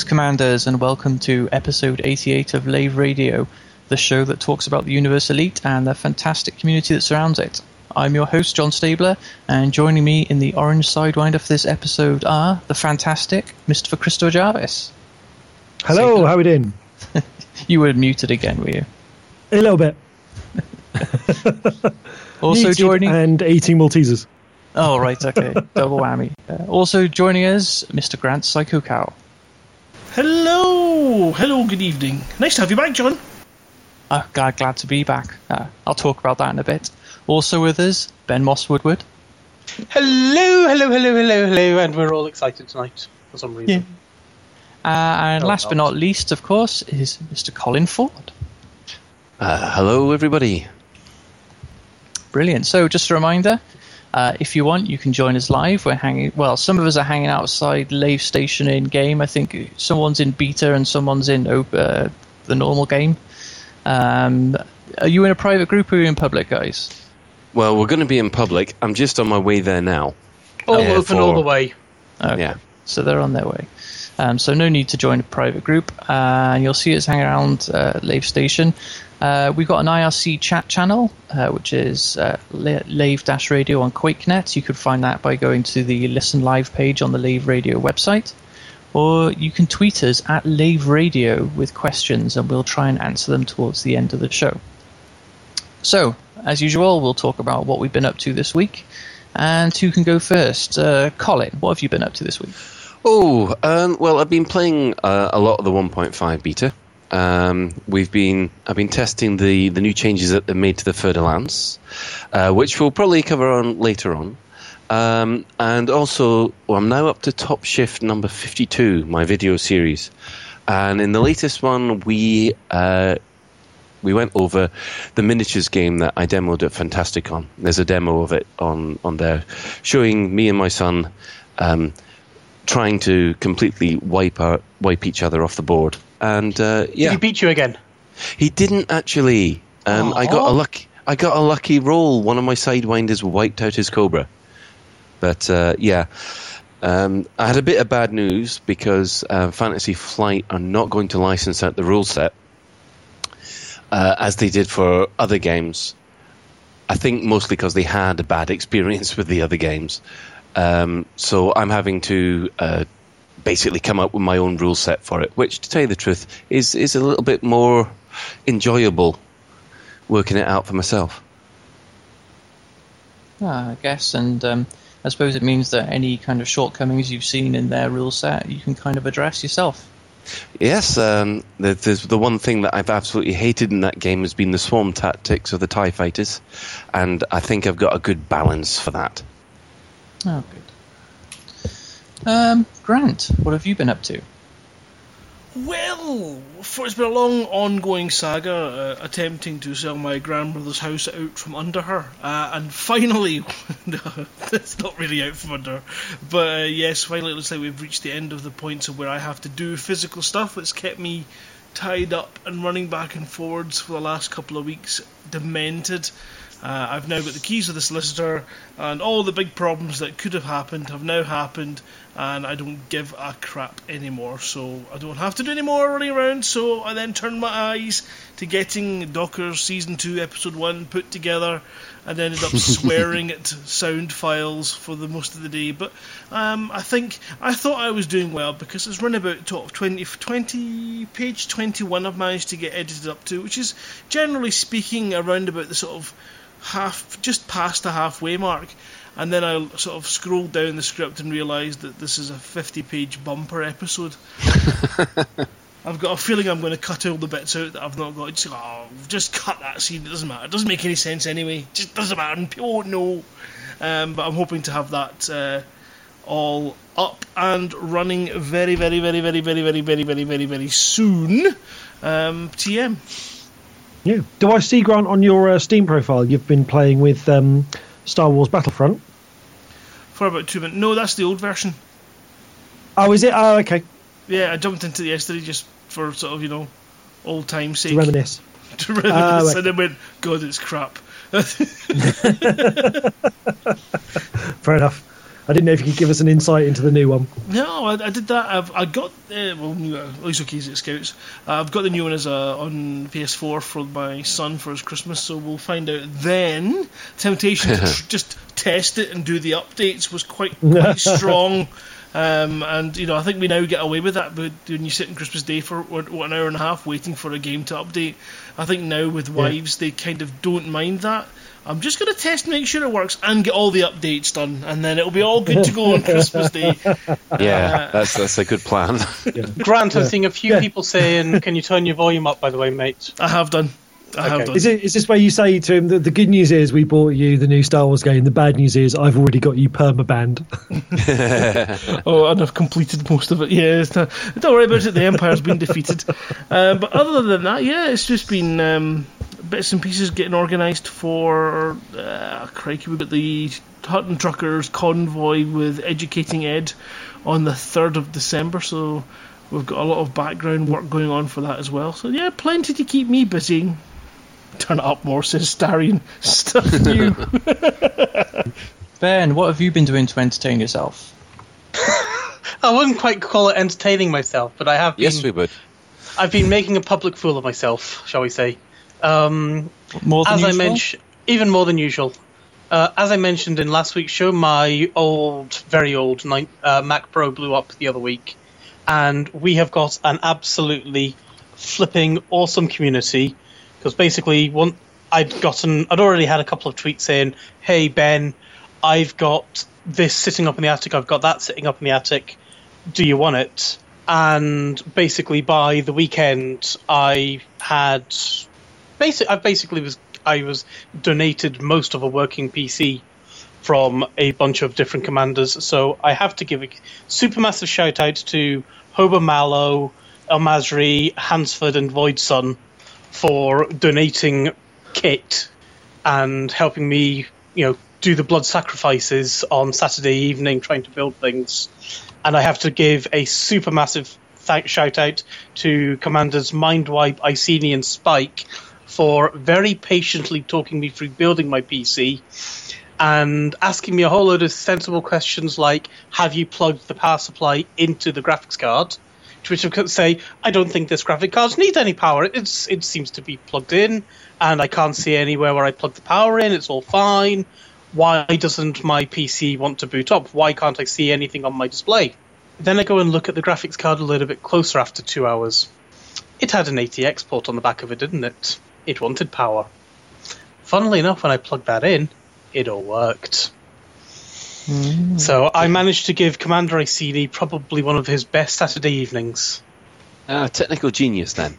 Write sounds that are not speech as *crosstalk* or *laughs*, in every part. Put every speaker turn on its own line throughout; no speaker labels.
Greetings, Commanders, and welcome to episode 88 of Lave Radio, the show that talks about the Universe Elite and the fantastic community that surrounds it. I'm your host, John Stabler, and joining me in the orange sidewinder for this episode are the fantastic Mr. Christopher Jarvis.
Hello, how are we doing? *laughs*
You were muted again, were you?
A little bit. *laughs*
Also
Muted
joining.
and eating Maltesers.
Oh, right, okay. *laughs* Double whammy. Uh, also joining us, Mr. Grant Psykokow.
Hello, hello, good evening. Nice to have you back, John.
Oh, glad, glad to be back. Uh, I'll talk about that in a bit. Also with us, Ben Moss Woodward.
Hello, hello, hello, hello, hello, and we're all excited tonight for some reason.
Uh, and
Oh,
last but not least, of course, is Mr. Colin Ford.
Uh, hello, everybody.
Brilliant. So, just a reminder uh, if you want, you can join us live. We're hanging, well, some of us are hanging outside Lave Station in game. I think someone's in beta and someone's in uh, the normal game. Um, are you in a private group or are you in public, guys?
Well, we're going to be in public. I'm just on my way there now.
All
Yeah,
open all the way.
Okay.
Yeah.
So they're on their way. Um, so no need to join a private group. Uh, and you'll see us hang around uh, Lave Station. Uh, we've got an IRC chat channel, uh, which is uh, Lave Radio on QuakeNet. You could find that by going to the Listen Live page on the Lave Radio website. Or you can tweet us at Lave Radio with questions, and we'll try and answer them towards the end of the show. So, as usual, we'll talk about what we've been up to this week. And who can go first? Uh, Colin, what have you been up to this week?
Oh, um, well, I've been playing uh, a lot of the 1.5 beta. Um, we've been I've been testing the, the new changes that they made to the Fer-de-Lance, uh, which we'll probably cover on later on. Um, and also, well, I'm now up to Top Shift number 52, my video series. And in the latest one, we uh, we went over the miniatures game that I demoed at Fantasticon. There's a demo of it on, on there, showing me and my son um, trying to completely wipe our, wipe each other off the board. And uh,
Did
yeah,
he beat you again?
he didn't actually. Um, I got a lucky. I got a lucky roll. One of my sidewinders wiped out his cobra. But uh, yeah, um, I had a bit of bad news because uh, Fantasy Flight are not going to license out the rule set uh, as they did for other games. I think mostly because they had a bad *laughs* experience with the other games. Um, so I'm having to uh, basically come up with my own rule set for it, which, to tell you the truth, is is a little bit more enjoyable working it out for myself.
Ah, I guess, and um, I suppose it means that any kind of shortcomings you've seen in their rule set, you can kind of address yourself.
Yes, um, the, there's the one thing that I've absolutely hated in that game has been the swarm tactics of the Tie Fighters, and I think I've got a good balance for that.
Oh, good. Um, Grant, what have you been up to?
Well, for it's been a long, ongoing saga uh, attempting to sell my grandmother's house out from under her, uh, and finally, *laughs* *laughs* it's not really out from under, her, but uh, yes, finally, it looks like we've reached the end of the points of where I have to do physical stuff. It's kept me tied up and running back and forwards for the last couple of weeks, demented. Uh, I've now got the keys of the solicitor, and all the big problems that could have happened have now happened, and I don't give a crap anymore. So I don't have to do any more running around. So I then turned my eyes to getting Dockers Season 2, Episode 1 put together, and ended up *laughs* swearing at sound files for the most of the day. But um, I think I thought I was doing well because it's run about top 20, 20 page 21 I've managed to get edited up to, which is generally speaking around about the sort of half, just past the halfway mark. And then I sort of scrolled down the script and realised that this is a 50 page bumper episode. *laughs* I've got a feeling I'm going to cut all the bits out that I've not got. Just, oh, just cut that scene. It doesn't matter. It doesn't make any sense anyway. It just doesn't matter. And people won't know. Um, but I'm hoping to have that uh, all up and running very, very, very, very, very, very, very, very, very, very soon. Um, TM.
Yeah. Do I see Grant on your uh, Steam profile? You've been playing with um, Star Wars Battlefront.
For about two minutes. No, that's the old version.
Oh, is it? Oh, okay.
Yeah, I jumped into it yesterday just for sort of, you know, old time sake.
To reminisce. *laughs*
to reminisce,
Ah, right.
and then went, God, it's crap. *laughs* *laughs*
Fair enough. I didn't know if you could give us an insight into the new one.
No, I, I did that. I've I got uh, well, uh, at least okay, at Scouts. Uh, I've got the new one as a on PS4 for my son for his Christmas, so we'll find out then. Temptation to tr- *laughs* just test it and do the updates was quite quite *laughs* strong. Um, and you know, I think we now get away with that. But when you sit on Christmas Day for what, what, an hour and a half waiting for a game to update, I think now with wives they kind of don't mind that. I'm just going to test, make sure it works, and get all the updates done, and then it'll be all good to go on Christmas Day. *laughs*
Yeah,
Uh,
that's that's a good plan.
Grant, I'm
Yeah.
seeing a few
Yeah.
people saying, "Can you turn your volume up?" By the way, mate.
I have done. I have
Okay.
Is it? Is this where you say to him that the good news is we bought you the new Star Wars game? The bad news is I've already got you permabanned. *laughs* *laughs*
Oh, and I've completed most of it. Yeah, not, don't worry about it. The Empire's been defeated. Um, *laughs* but other than that, yeah, it's just been um, bits and pieces getting organised for. Uh, crikey, we've got the Hutton Truckers convoy with Educating Ed on the 3rd of December, so we've got a lot of background work going on for that as well. So, yeah, plenty to keep me busy. Turn it up more, says Starion. Stuff you. *laughs*
Ben, what have you been doing to entertain yourself? *laughs*
I wouldn't quite call it entertaining myself, but I have been.
yes, we would.
I've been making a public fool of myself, shall we say? Um,
More than
as I
usual?
mentioned, even more than usual. Uh, as I mentioned in last week's show, my old, very old uh, Mac Pro blew up the other week, and we have got an absolutely flipping awesome community. Because basically, one, I'd gotten, I'd already had a couple of tweets saying, "Hey Ben, I've got this sitting up in the attic. I've got that sitting up in the attic. Do you want it?" And basically, by the weekend, I had basic. I basically was I was donated most of a working PC from a bunch of different commanders. So I have to give a super massive shout out to Hober Mallow, El Masri, Hansford, and Voidsun for donating kit and helping me, you know, do the blood sacrifices on Saturday evening trying to build things. And I have to give a super massive thank shout out to Commanders Mindwipe, Iceni, and Spike for very patiently talking me through building my PC and asking me a whole load of sensible questions like, have you plugged the power supply into the graphics card? To which I could say, I don't think this graphic card needs any power. It's, it seems to be plugged in, and I can't see anywhere where I plug the power in. It's all fine. Why doesn't my PC want to boot up? Why can't I see anything on my display? Then I go and look at the graphics card a little bit closer after two hours. It had an ATX port on the back of it, didn't it? It wanted power. Funnily enough, when I plugged that in, it all worked. So I managed to give Commander Iceni probably one of his best Saturday evenings.
Ah, technical genius then.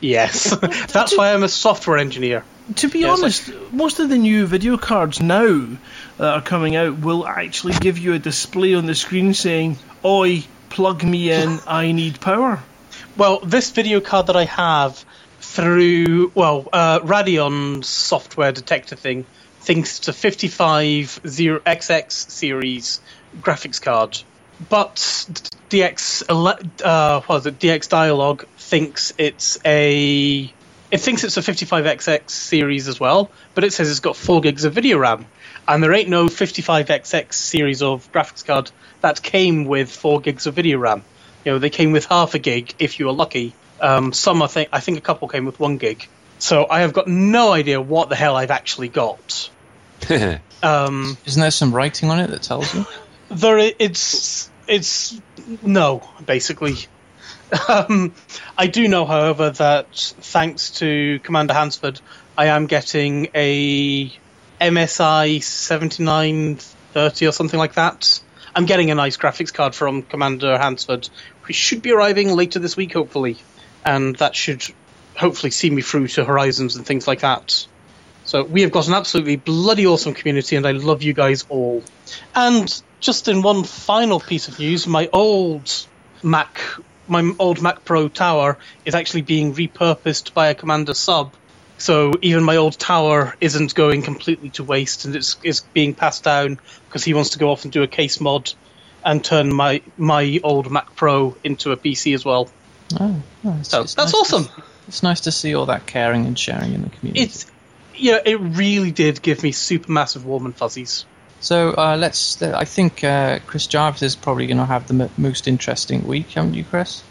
Yes, *laughs* *laughs* that's why I'm a software engineer.
To be
Yeah, it's
honest, most of the new video cards now that are coming out will actually give you a display on the screen saying, Oi, plug me in, *laughs* I need power.
Well, this video card that I have through well, uh, Radeon's software detector thing thinks it's a 550XX series graphics card, but DX uh, what is it? DX Dialogue thinks it's a it thinks it's a 55XX series as well, but it says it's got 4 gigs of video RAM. And there ain't no 55XX series of graphics card that came with 4 gigs of video RAM. You know, they came with half a gig if you were lucky. Um, some, I think, I think a couple came with 1 gig. So I have got no idea what the hell I've actually got. *laughs* Um,
Isn't there some writing on it that tells you?
there, it's it's no, basically. Um, I do know, however, that thanks to Commander Hansford, I am getting a MSI 7930 or something like that. I'm getting a nice graphics card from Commander Hansford, which should be arriving later this week, hopefully, and that should hopefully see me through to Horizons and things like that. So we have got an absolutely bloody awesome community, and I love you guys all. And just in one final piece of news, my old Mac, my old Mac Pro tower is actually being repurposed by a Commander sub So even my old tower isn't going completely to waste, and it's, it's being passed down because he wants to go off and do a case mod and turn my my old Mac Pro into a PC as well.
Oh, oh,
So that's
nice
awesome.
it's nice to see all that caring and sharing in the community.
It's yeah, it really did give me super massive warm and fuzzies.
So uh, let's. I think uh, Chris Jarvis is probably going to have the m- most interesting week, haven't you, Chris?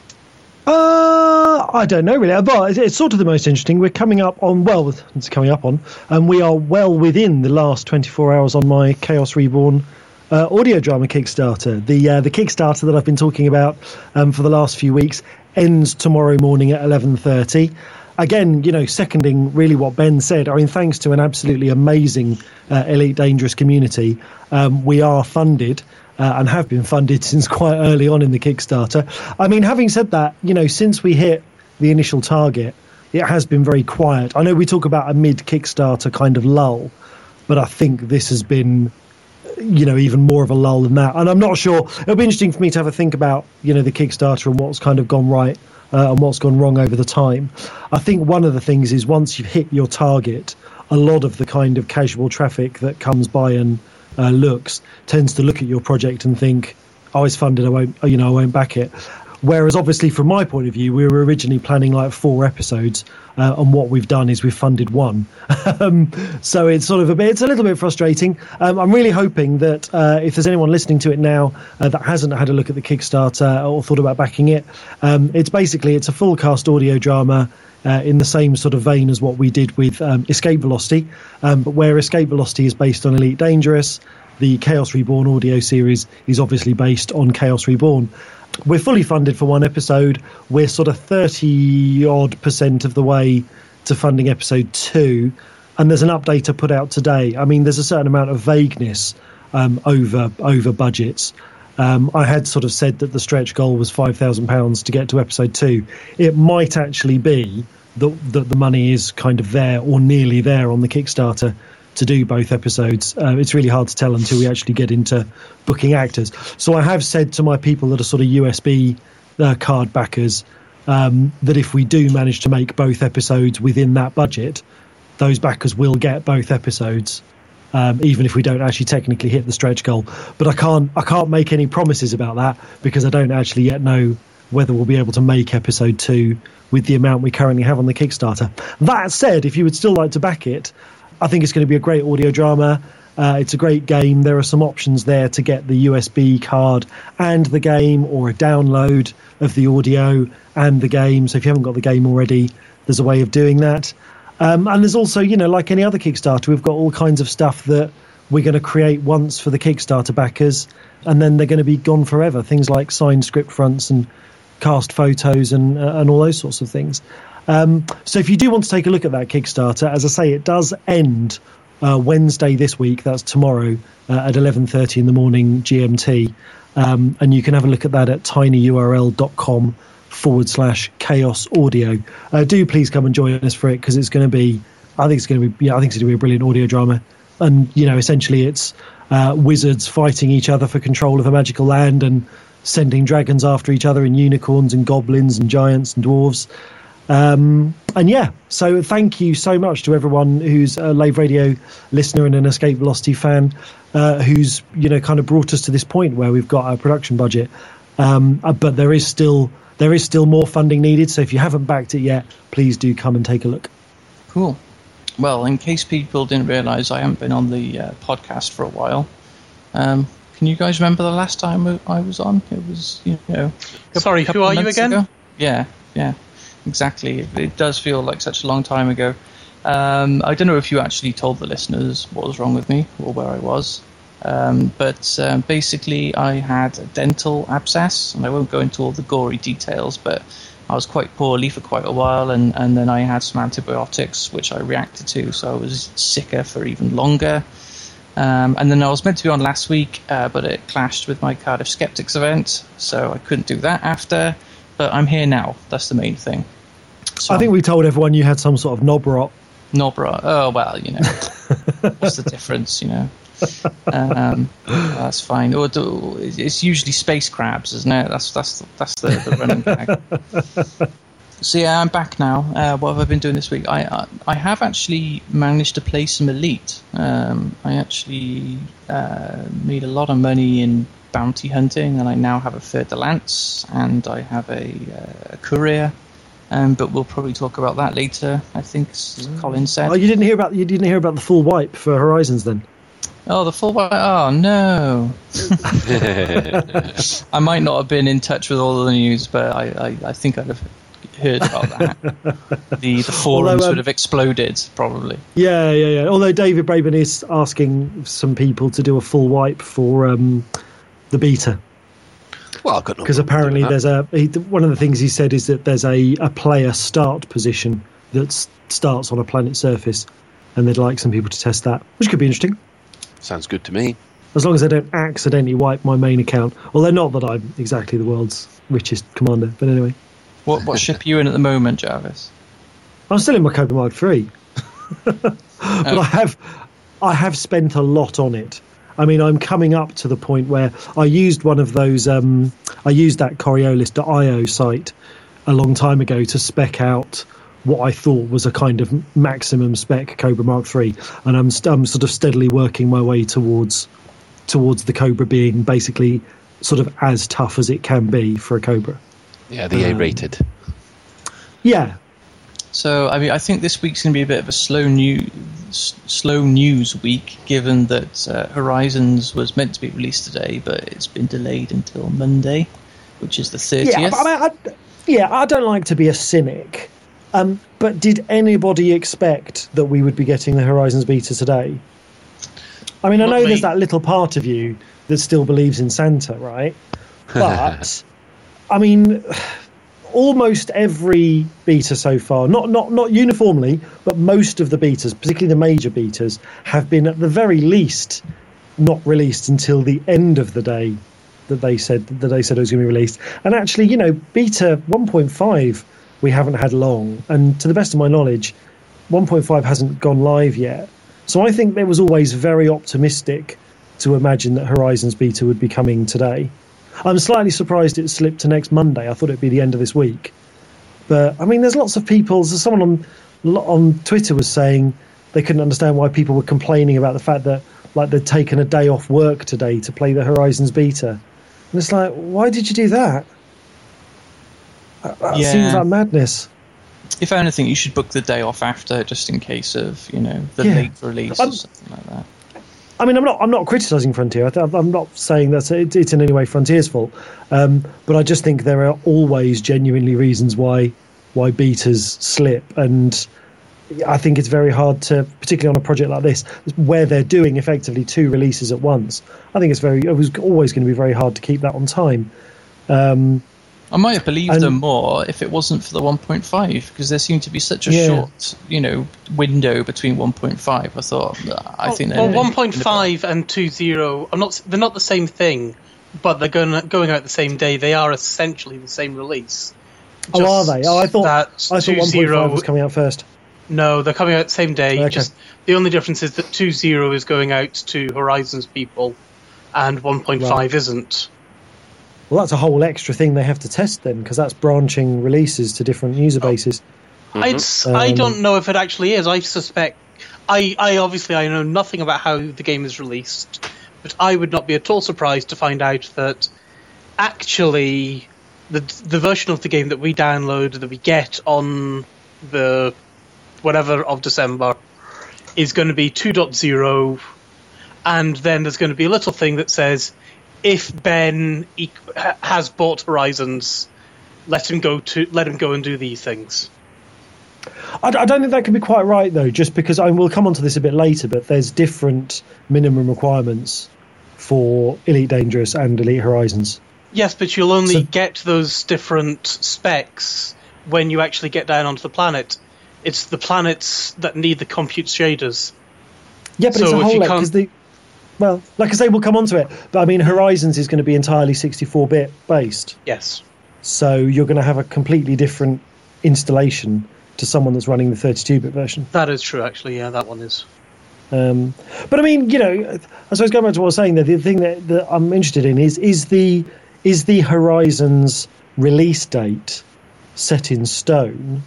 Uh, I don't know really, but it's, it's sort of the most interesting. We're coming up on well, it's coming up on, and we are well within the last 24 hours on my Chaos Reborn uh, audio drama Kickstarter. The uh, the Kickstarter that I've been talking about um, for the last few weeks ends tomorrow morning at 11:30. Again, you know, seconding really what Ben said. I mean, thanks to an absolutely amazing uh, Elite Dangerous community, um, we are funded uh, and have been funded *laughs* since quite early on in the Kickstarter. I mean, having said that, you know, since we hit the initial target, it has been very quiet. I know we talk about a mid Kickstarter kind of lull, but I think this has been, you know, even more of a lull than that. And I'm not sure. It'll be interesting for me to have a think about, you know, the Kickstarter and what's kind of gone right uh, and what's gone wrong over the time. I think one of the things is once you've hit your target, a lot of the kind of casual traffic that comes by and uh, looks tends to look at your project and think, "Oh, it's funded. I won't, you know, I won't back it." Whereas, obviously, from my point of view, we were originally planning like four episodes, uh, and what we've done is we've funded one. *laughs* um, so it's sort of a bit, it's a little bit frustrating. Um, I'm really hoping that uh, if there's anyone listening to it now uh, that hasn't had a look at the Kickstarter or thought about backing it, um, it's basically it's a full cast audio drama. Uh, in the same sort of vein as what we did with um, Escape Velocity, um, but where Escape Velocity is based on Elite Dangerous, the Chaos Reborn audio series is obviously based on Chaos Reborn. We're fully funded for one episode. We're sort of 30 odd percent of the way to funding episode two. And there's an update I put out today. I mean, there's a certain amount of vagueness um, over over budgets. Um, I had sort of said that the stretch goal was five thousand pounds to get to episode two. It might actually be that, that the money is kind of there or nearly there on the Kickstarter to do both episodes. Uh, it's really hard to tell until we actually get into booking actors. So I have said to my people that are sort of USB uh, card backers um, that if we do manage to make both episodes within that budget, those backers will get both episodes. Um, even if we don't actually technically hit the stretch goal, but I can't I can't make any promises about that because I don't actually yet know whether we'll be able to make episode two with the amount we currently have on the Kickstarter. That said, if you would still like to back it, I think it's going to be a great audio drama. Uh, it's a great game. There are some options there to get the USB card and the game, or a download of the audio and the game. So if you haven't got the game already, there's a way of doing that. Um, and there's also, you know, like any other Kickstarter, we've got all kinds of stuff that we're going to create once for the Kickstarter backers, and then they're going to be gone forever. Things like signed script fronts and cast photos and uh, and all those sorts of things. Um, so if you do want to take a look at that Kickstarter, as I say, it does end uh, Wednesday this week. That's tomorrow uh, at 11:30 in the morning GMT, um, and you can have a look at that at tinyurl.com forward slash chaos audio. Uh, do please come and join us for it because it's going to be. I think it's going to be. Yeah, I think it's going to be a brilliant audio drama, and you know, essentially, it's uh, wizards fighting each other for control of a magical land and sending dragons after each other, and unicorns and goblins and giants and dwarves. Um, and yeah, so thank you so much to everyone who's a Lave Radio listener and an Escape Velocity fan, uh, who's you know kind of brought us to this point where we've got our production budget. Um, uh, but there is still there is still more funding needed. So if you haven't backed it yet, please do come and take a look.
Cool. Well, in case people didn't realise, I haven't been on the uh, podcast for a while. Um, can you guys remember the last time I was on? It was, you know.
Sorry, who are you again?
ago. Yeah, yeah, exactly. It, does feel like such a long time ago. Um, I don't know if you actually told the listeners what was wrong with me or where I was. Um, but um, basically, I had a dental abscess, and I won't go into all the gory details, but I was quite poorly for quite a while, and, and then I had some antibiotics which I reacted to, so I was sicker for even longer. Um, and then I was meant to be on last week, uh, but it clashed with my Cardiff Skeptics event, so I couldn't do that after. But I'm here now. That's the main thing. So
I think we told everyone you had some sort of knob rot.
Nobra. Oh well, you know, what's the difference? You know, um, that's fine. Or do, it's usually space crabs, isn't it? That's that's that's the, the running gag. So yeah, I'm back now. Uh, what have I been doing this week? I I, I have actually managed to play some Elite. Um, I actually uh, made a lot of money in bounty hunting, and I now have a de Lance and I have a, uh, a courier. Um, but we'll probably talk about that later. I think as Colin said.
Oh, you didn't hear about you didn't hear about the full wipe for Horizons then?
Oh, the full wipe. Oh no! *laughs* I might not have been in touch with all of the news, but I, I, I think I'd have heard about that. *laughs* the the forums
Although, um,
would have exploded probably.
Yeah, yeah, yeah. Although David Braben is asking some people to do a full wipe for um, the beta
well, I've got
because apparently
doing
there's a he, one of the things he said is that there's a, a player start position that starts on a planet surface, and they'd like some people to test that, which could be interesting.
Sounds good to me.
As long as I don't accidentally wipe my main account. Although not that I'm exactly the world's richest commander, but anyway.
What what ship are you in at the moment, Jarvis?
I'm still in my Cobra Mark III. *laughs* but oh. I have I have spent a lot on it. I mean, I'm coming up to the point where I used one of those. Um, I used that Coriolis.io site a long time ago to spec out what I thought was a kind of maximum spec Cobra Mark III, and I'm st- I'm sort of steadily working my way towards towards the Cobra being basically sort of as tough as it can be for a Cobra.
Yeah, the
Um,
A-rated.
Yeah,
So I mean, I think this week's going to be a bit of a slow news slow news week, given that uh, Horizons was meant to be released today, but it's been delayed until Monday, which is the thirtieth.
Yeah, I mean, I, yeah, I don't like to be a cynic, um, but did anybody expect that we would be getting the Horizons beta today? I mean, I know
me.
there's that little part of you that still believes in Santa, right? *laughs* But I mean, almost every beta so far, not not not uniformly, but most of the betas, particularly the major betas, have been at the very least not released until the end of the day that they said that they said it was going to be released. And actually, you know, beta 1.5 we haven't had long, and to the best of my knowledge, 1.5 hasn't gone live yet. So I think it was always very optimistic to imagine that Horizons beta would be coming today. I'm slightly surprised it slipped to next Monday. I thought it'd be the end of this week. But I mean, there's lots of people. So someone on on Twitter was saying they couldn't understand why people were complaining about the fact that like they'd taken a day off work today to play the Horizons beta. And it's like, why did you do that? That, that
Yeah.
seems like madness.
If anything, you should book the day off after, just in case of you know the
Yeah.
late release or something like that.
I mean, I'm not. I'm not criticising Frontier. I I'm not saying that it, it's in any way Frontier's fault. Um, but I just think there are always genuinely reasons why why betas slip, and I think it's very hard to, particularly on a project like this, where they're doing effectively two releases at once. I think it's very. It was always going to be very hard to keep that on time. Um,
I might have believed
and-
them more if it wasn't for the 1.5 because there seemed to be such a
Yeah.
short, you know, window between 1.5. I thought, I think
well,
they're
one point five and two zero. I'm not. They're not the same thing, but they're going going out the same day. They are essentially the same release.
oh, are they? Oh, I thought
that
I thought 1.5 was coming out first.
No, they're coming out the same day.
Okay.
Just the only difference is that 2.0 is going out to Horizons people, and one point five isn't.
Well, that's a whole extra thing they have to test then, because that's branching releases to different user bases.
I'd, s- I
Um,
don't know if it actually is. I suspect. I, I obviously I know nothing about how the game is released, but I would not be at all surprised to find out that actually the the version of the game that we download that we get on the whatever of December is going to be 2.0 and then there's going to be a little thing that says if Ben has bought Horizons let him go to let him go and do these things.
I, I don't think that can be quite right though, just because I will come onto this a bit later. But there's different minimum requirements for Elite Dangerous and Elite Horizons.
Yes, but you'll only
So-
get those different specs when you actually get down onto the planet. It's the planets that need the compute shaders.
Yeah, but
So
it's a whole lot because the well, like I say, we'll come onto it. But I mean, Horizons is going to be entirely 64-bit based,
Yes.
so you're going to have a completely different installation to someone that's running the 32-bit version.
That is true, actually. Yeah, that one is.
Um, but I mean, you know, I suppose going back to what I was saying, there, the thing that, that I'm interested in is is the is the Horizons release date set in stone?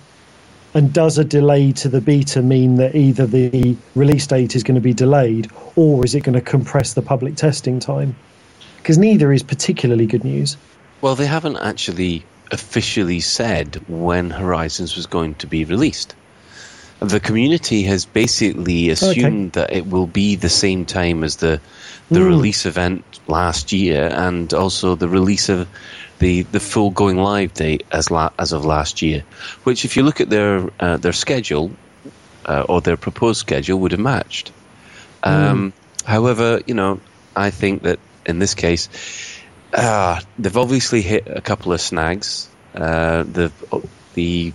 And does a delay to the beta mean that either the release date is going to be delayed or is it going to compress the public testing time? Because neither is particularly good news.
Well, they haven't actually officially said when Horizons was going to be released. The community has basically assumed that it will be the same time as the the
Mm.
release event last year, and also the release of the, the full going live date as la- as of last year. Which, if you look at their uh, their schedule uh, or their proposed schedule, would have matched. Um, However, you know, I think that in this case, uh, they've obviously hit a couple of snags. Uh, the the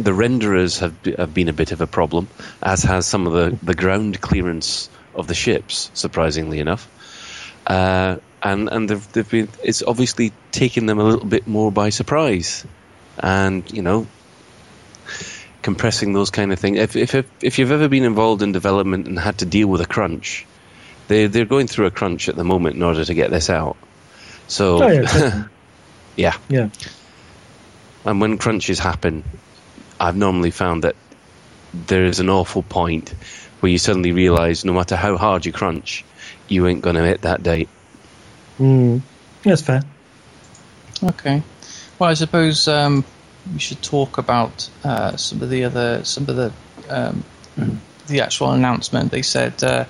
the renderers have have been a bit of a problem, as has some of the, the ground clearance of the ships. Surprisingly enough, uh, and and they've, they've been it's obviously taken them a little bit more by surprise, and you know. Compressing those kind of things. If, if if you've ever been involved in development and had to deal with a crunch, they they're going through a crunch at the moment in order to get this out. So
Oh, yeah, *laughs*
yeah,
yeah.
and when crunches happen, I've normally found that there is an awful point where you suddenly realise no matter how hard you crunch, you ain't going to hit that date.
Mm. That's fair.
Okay. Well, I suppose um, we should talk about uh, some of the other, some of the, um, the actual announcement. They said uh,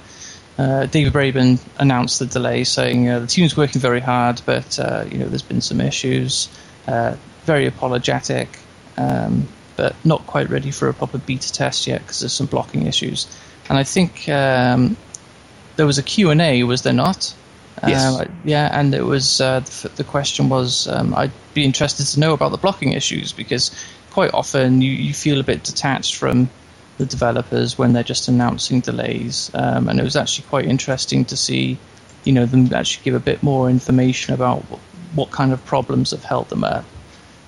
uh, David Braben announced the delay, saying uh, the team's working very hard, but uh, you know there's been some issues. Uh, very apologetic, um, but not quite ready for a proper beta test yet because there's some blocking issues. And I think um, there was a Q and A, was there not?
Yes.
Um, yeah, and it was uh, the, the question was um, I'd be interested to know about the blocking issues because quite often you, you feel a bit detached from the developers when they're just announcing delays, um, and it was actually quite interesting to see, you know, them actually give a bit more information about what, what kind of problems have held them up.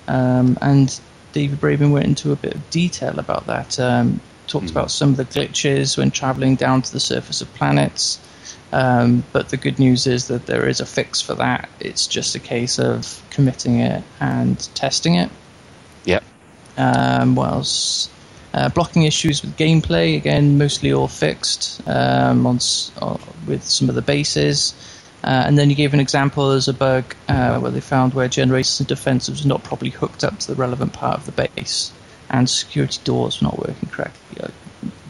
Um, and David Braben went into a bit of detail about that. Um, talked about some of the glitches when traveling down to the surface of planets. Um, but the good news is that there is a fix for that. It's just a case of committing it and testing it.
Yep.
Um, what else? Uh, blocking issues with gameplay again, mostly all fixed um, on uh, with some of the bases. Uh, and then you gave an example as a bug uh, where they found where generators and defensives were not properly hooked up to the relevant part of the base, and security doors were not working correctly. Uh,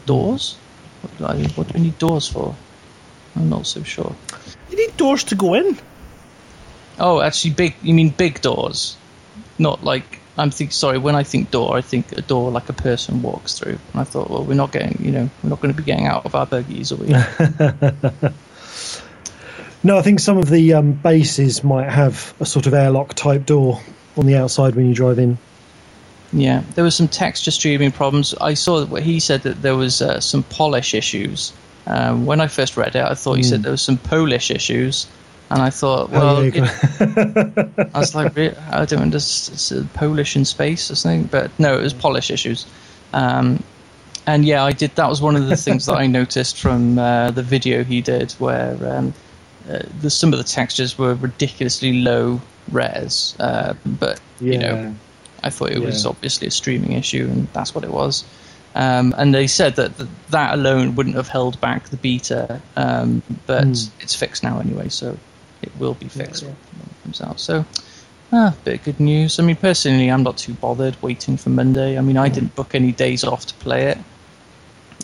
doors? What do, I, what do we need doors for? I'm not so sure.
You need doors to go in.
Oh, actually, big. You mean big doors, not like I'm think. Sorry, when I think door, I think a door like a person walks through. And I thought, well, we're not getting. You know, we're not going to be getting out of our buggies, are we? *laughs*
No, I think some of the um, bases might have a sort of airlock type door on the outside when you drive in.
yeah, there was some texture streaming problems. I saw what he said that there was uh, some polish issues. Um, when I first read it, I thought he said there was some Polish issues, and I thought, well,
oh, yeah,
it- *laughs* I was like, I don't understand, Polish in space or something, but no, it was Polish issues. Um, and yeah, I did. That was one of the things that I *laughs* noticed from uh, the video he did, where um, uh, the, some of the textures were ridiculously low res, uh, but you know, I thought it was obviously a streaming issue, and that's what it was. Um, and they said that th- that alone wouldn't have held back the beta, um, but
Hmm.
it's fixed now anyway, so it will be fixed when it comes out. So, ah, bit of good news. I mean, personally, I'm not too bothered waiting for Monday. I mean, I didn't book any days off to play it.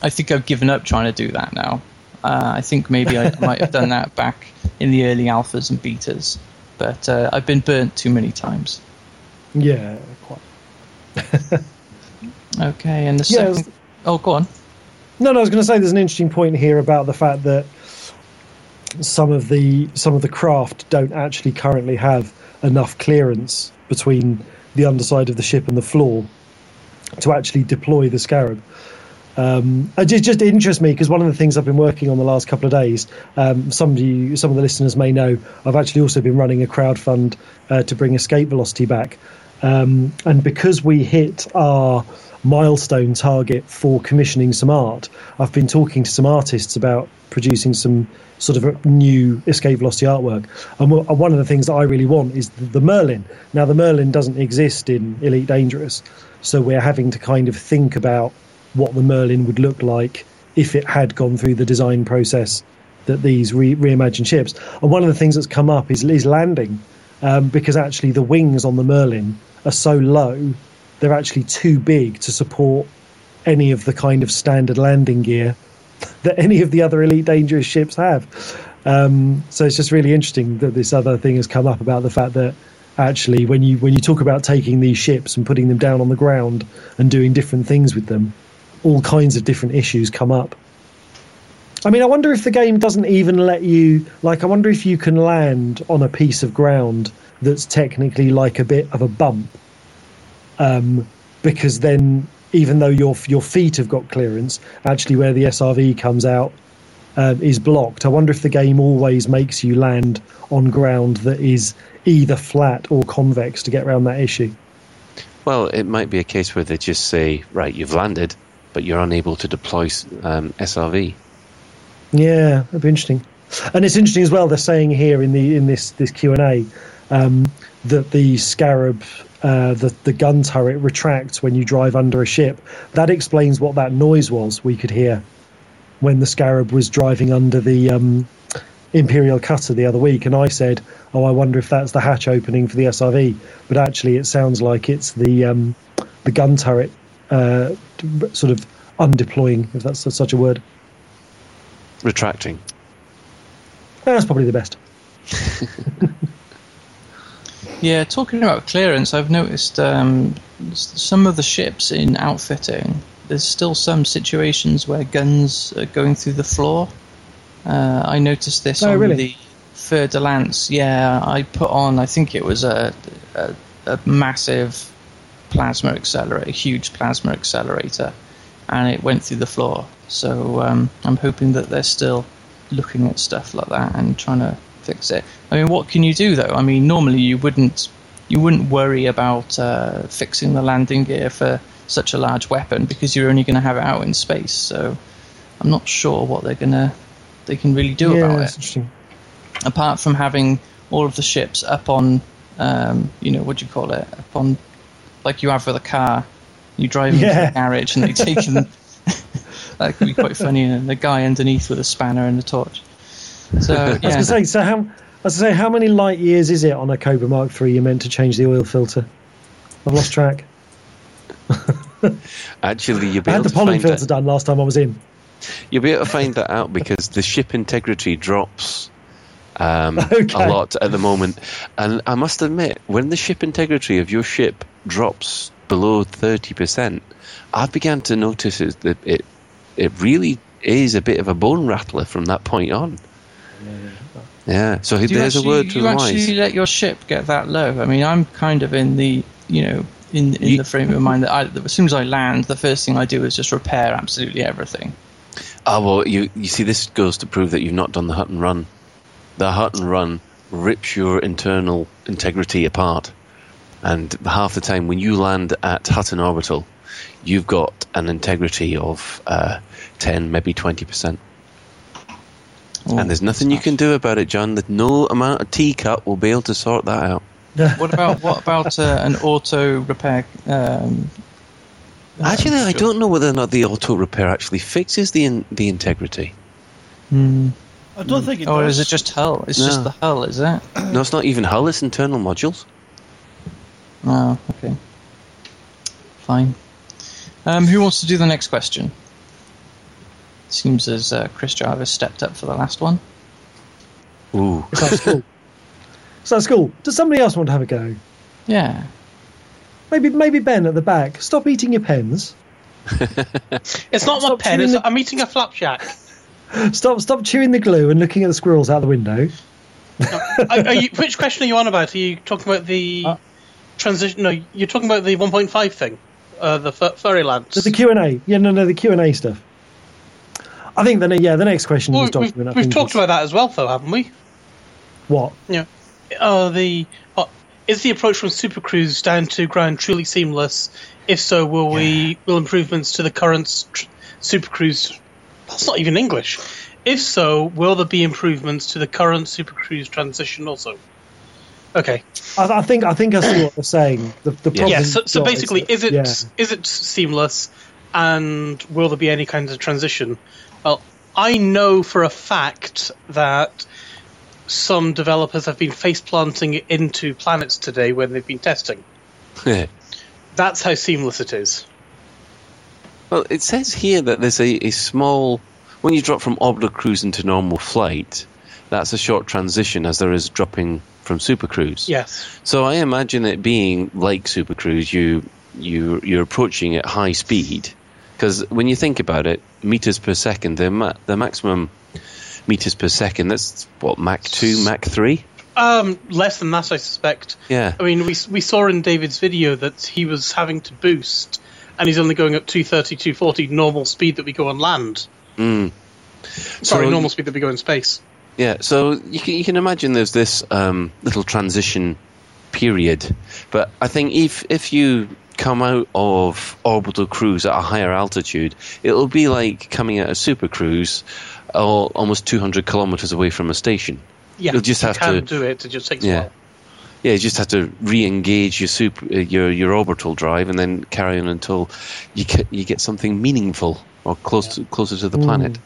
I think I've given up trying to do that now. Uh, I think maybe I *laughs* might have done that back in the early alphas and betas, but uh, I've been burnt too many times.
yeah.
Okay, and the
Yeah,
second. Oh, go on.
No, no, I was going to say there's an interesting point here about the fact that some of the some of the craft don't actually currently have enough clearance between the underside of the ship and the floor to actually deploy the scarab. Um, it just, just interests me because one of the things I've been working on the last couple of days, um, some of you, some of the listeners may know, I've actually also been running a crowdfund uh, to bring escape velocity back. Um, and because we hit our milestone target for commissioning some art, I've been talking to some artists about producing some sort of a new escape velocity artwork. And one of the things that I really want is the, Merlin. Now, the Merlin doesn't exist in Elite Dangerous, so we're having to kind of think about what the Merlin would look like if it had gone through the design process that these re- reimagined ships. And one of the things that's come up is, is landing, um, because actually the wings on the Merlin are so low, they're actually too big to support any of the kind of standard landing gear that any of the other Elite Dangerous ships have. Um, so it's just really interesting that this other thing has come up about the fact that actually when you when you talk about taking these ships and putting them down on the ground and doing different things with them, all kinds of different issues come up. I mean, I wonder if the game doesn't even let you like. I wonder if you can land on a piece of ground that's technically like a bit of a bump, um, because then even though your your feet have got clearance, actually where the SRV comes out um, is blocked. I wonder if the game always makes you land on ground that is either flat or convex to get around that issue.
Well, it might be a case where they just say, right, you've landed, but you're unable to deploy um, SRV.
Yeah, that'd be interesting. And it's interesting as well. They're saying here in the in this this Q and A um, that the Scarab, uh, the the gun turret retracts when you drive under a ship. That explains what that noise was we could hear when the Scarab was driving under the um, Imperial cutter the other week. And I said, "Oh, I wonder if that's the hatch opening for the SRV." But actually, it sounds like it's the um, the gun turret uh, sort of undeploying, if that's such a word.
Retracting.
That's probably the best. *laughs*
Yeah, talking about clearance, I've noticed um, some of the ships in outfitting. There's still some situations where guns are going through the floor. Uh, I noticed this
Oh,
on
really?
the Fer de Lance. Yeah, I put on. I think it was a, a, a massive plasma accelerator, a huge plasma accelerator, and it went through the floor. So um, I'm hoping that they're still looking at stuff like that and trying to fix it. I mean, what can you do though? I mean, normally you wouldn't you wouldn't worry about uh, fixing the landing gear for such a large weapon because you're only going to have it out in space. So I'm not sure what they're gonna they can really do
yeah,
about
that's
it
interesting.
apart from having all of the ships up on, um, you know, what do you call it? Up on, like you have with a car. You drive into
Yeah.
the garage and they take *laughs* them. *laughs* that could be quite funny. And the guy underneath with a spanner and a torch. So *laughs*
I was going to say, so how? I was say, how many light years is it on a Cobra Mark III you're meant to change the oil filter? I've lost track. *laughs*
Actually, you'll be
I had
able
the
to
pollen
find
filter
that,
done last time I was in.
you'll be able to find that out because the ship integrity drops um, *laughs*
Okay.
a lot at the moment. And I must admit, when the ship integrity of your ship drops below thirty percent, I've began to notice it, that it it really is a bit of a bone rattler from that point on. Yeah, so
you
there's
actually,
a word to
you
the
actually
wise.
let your ship get that low? I mean, I'm kind of in the you know in in
You-
the frame of mind that I, that as soon as I land, the first thing I do is just repair absolutely everything.
Ah, well, you you see, this goes to prove that you've not done the Hutton run. The Hutton run rips your internal integrity apart, and half the time when you land at Hutton Orbital, you've got an integrity of uh, ten, maybe twenty percent,
Oh,
and there's nothing you can do about it, John. That no amount of teacup will be able to sort that out. *laughs*
What about what about uh, an auto repair? Um,
Actually, I don't know whether or not the auto repair actually fixes the in, the integrity.
Hmm.
I don't think it
Or
does.
is it just hull? It's just the hull, is it? *clears throat*
No, it's not even hull; it's internal modules.
Oh, okay. Fine. Um, who wants to do the next question? Seems as uh, Chris Jarvis stepped up for the last one.
Ooh.
It's at school. *laughs* it's at school. Does somebody else want to have a go?
Yeah.
Maybe, maybe Ben at the back. Stop eating your pens. *laughs*
It's not my
Stop
pen. It's,
the-
I'm eating a flapjack. *laughs*
Stop, stop chewing the glue and looking at the squirrels out the window.
are, are you, which question are you on about? Are you talking about the
Uh,
transition? No, you're talking about the 1.5 thing, uh, the fu- Fer-de-Lance.
There's the Q and A. Yeah, no, no, the Q and A stuff. I think the yeah, the next question in
Well,
this
we've, we've talked about that as well, though, haven't we?
what?
Yeah. Oh, the uh, is the approach from Super Cruise down to ground truly seamless? If so, will we will improvements to the current tr- Super Cruise? That's not even English. If so, will there be improvements to the current Super Cruise transition also? Okay.
I, I think I think I see what they're saying. The, the problem
Yeah. So, so
you've
basically,
that-
is it is
yeah.
it seamless, and will there be any kind of transition? Well, I know for a fact that some developers have been face planting into planets today when they've been testing. That's how seamless it is.
Well, it says here that there's a, a small. When you drop from orbital cruise into normal flight, that's a short transition as there is dropping from super cruise.
Yes.
So I imagine it being like super cruise. You you you're approaching at high speed because when you think about it, meters per second, the ma- the maximum meters per second. That's what Mach two, Mach three.
Um, less than that, I suspect.
Yeah.
I mean, we we saw in David's video that he was having to boost, and he's only going up 230, 240 normal speed that we go on land.
Mm.
Sorry,
So-
normal speed that we go in space.
Yeah, so you can, you can imagine there's this um, little transition period, but I think if if you come out of orbital cruise at a higher altitude, it'll be like coming out of super cruise, al- almost 200 kilometers away from a station.
Yeah,
You'll just
you
have to-
do it. It just takes
Yeah. Yeah, you just have to re-engage your super uh, your your orbital drive and then carry on until you get you get something meaningful or close to, closer to the planet.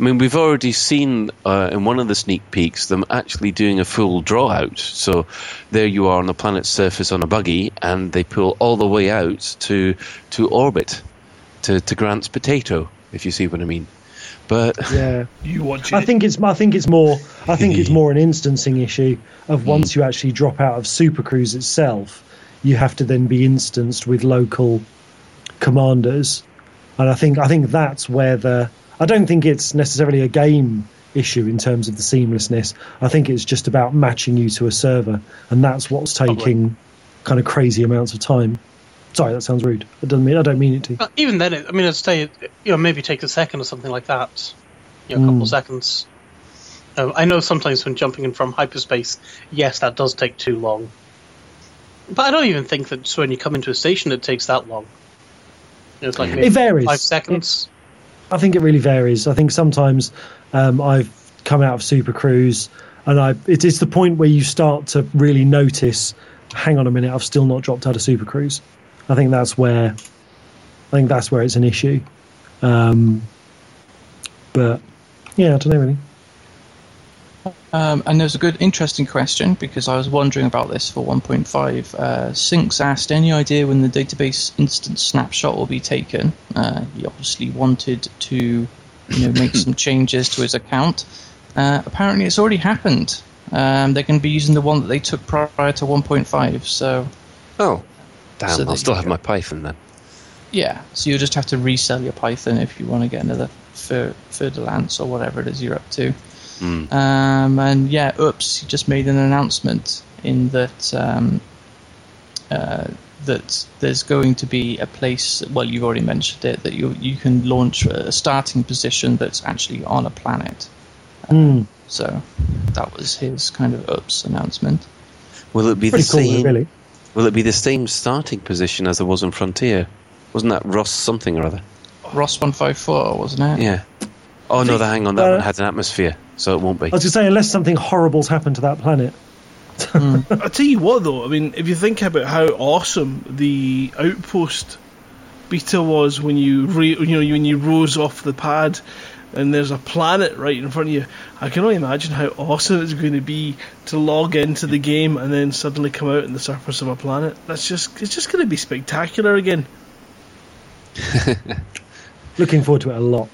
I mean, we've already seen uh, in one of the sneak peeks them actually doing a full draw out. So there you are on the planet's surface on a buggy, and they pull all the way out to to orbit to, to Grant's potato, if you see what I mean. But *laughs*
Yeah.
You watch it.
I think it's I think it's more I think it's more an *laughs* instancing issue of once you actually drop out of Super Cruise itself, you have to then be instanced with local commanders, and I think I think that's where the I don't think it's necessarily a game issue in terms of the seamlessness. I think it's just about matching you to a server, and that's what's taking kind of crazy amounts of time. Sorry, that sounds rude. It doesn't mean I don't mean it to.
But even then, it, I mean, I'd say it, you know maybe take a second or something like that. You know, a couple
Mm.
of seconds. Um, I know sometimes when jumping in from hyperspace, yes, that does take too long. But I don't even think that when you come into a station, it takes that long. You know, it's like
It varies.
five seconds.
I think it really varies. I think sometimes um, I've come out of Super Cruise, and I it is the point where you start to really notice. Hang on a minute, I've still not dropped out of Super Cruise. I think that's where I think that's where it's an issue. Um, but yeah, I don't know really.
Um, and there's a good, interesting question because I was wondering about this for 1.5. Uh, Sinks asked, any idea when the database instance snapshot will be taken? Uh, he obviously wanted to, you know, make *laughs* some changes to his account. Uh, apparently, it's already happened. Um, they're going to be using the one that they took prior to 1.5. So,
oh, damn,
So
I'll still have my Python then.
yeah. So you'll just have to resell your Python if you want to get another Fer- Fer-de-Lance or whatever it is you're up to.
Mm.
Um, and yeah, oops, he just made an announcement in that um, uh, that there's going to be a place. Well, you've already mentioned it that you you can launch a starting position that's actually on a planet.
Hmm.
So that was his kind of oops announcement.
Will it be
Pretty
the
cool,
same?
really.
Will it be the same starting position as there was on Frontier? Wasn't that Ross something or other?
Ross one five four, wasn't it?
Yeah. Oh no, the, hang on, that
Uh,
one had an atmosphere, so it won't be.
I was going to say, unless something horrible's happened to that planet.
I tell you what, though. I mean, if you think about how awesome the outpost beta was when you re- you know when you rose off the pad and there's a planet right in front of you, I can only imagine how awesome it's going to be to log into the game and then suddenly come out on the surface of a planet. That's just it's just going to be spectacular again. *laughs*
Looking forward to it a lot.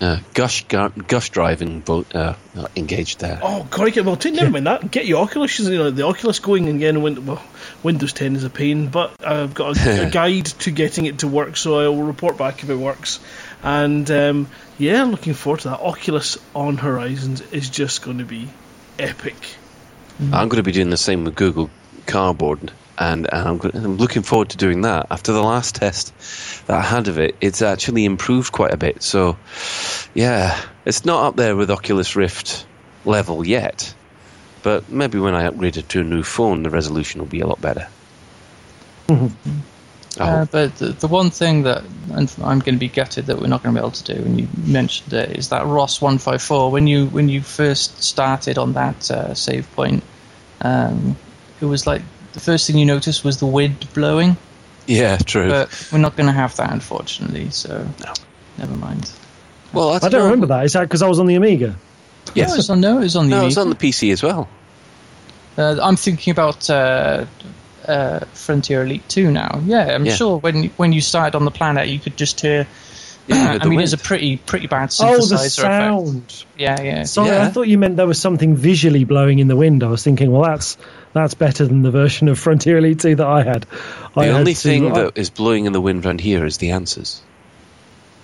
Uh, gush, gush driving boat uh, uh, engaged there.
Oh, crikey! Well, never mind that. Get your Oculus. You know, the Oculus going again. Win- well, Windows 10 is a pain, but I've got a, *laughs* a guide to getting it to work, so I will report back if it works. And um, yeah, looking forward to that. Oculus on Horizons is just going to be epic.
I'm going to be doing the same with Google Cardboard, and, and I'm, I'm looking forward to doing that. After the last test that I had of it, it's actually improved quite a bit. So, yeah, it's not up there with Oculus Rift level yet, But maybe when I upgrade it to a new phone, the resolution will be a lot better. *laughs*
Uh, but the, the one thing that and I'm going to be gutted that we're not going to be able to do, and you mentioned it, is that Ross one five four. When you when you first started on that uh, save point, um, it was like the first thing you noticed was the wind blowing.
yeah, true.
But we're not going to have that, unfortunately. So
No.
never mind.
well,
I don't remember that. Is that because I was on the Amiga?
Yeah, it was on, no, it was on the.
No, it's
Amiga.
on the PC as well.
Uh, I'm thinking about uh, uh, Frontier Elite 2 now. Yeah, I'm
Yeah.
sure when when you started on the planet, you could just hear.
Yeah,
I
the
mean, it's a pretty pretty bad
Oh,
synthesizer
the
effect.
sound.
Yeah, yeah.
Sorry,
Yeah.
I thought you meant there was something visually blowing in the wind. I was thinking, well, that's that's better than the version of Frontier Elite 2 that I had. I
The
had
only
to-
thing
I-
that is blowing in the wind around here is the answers.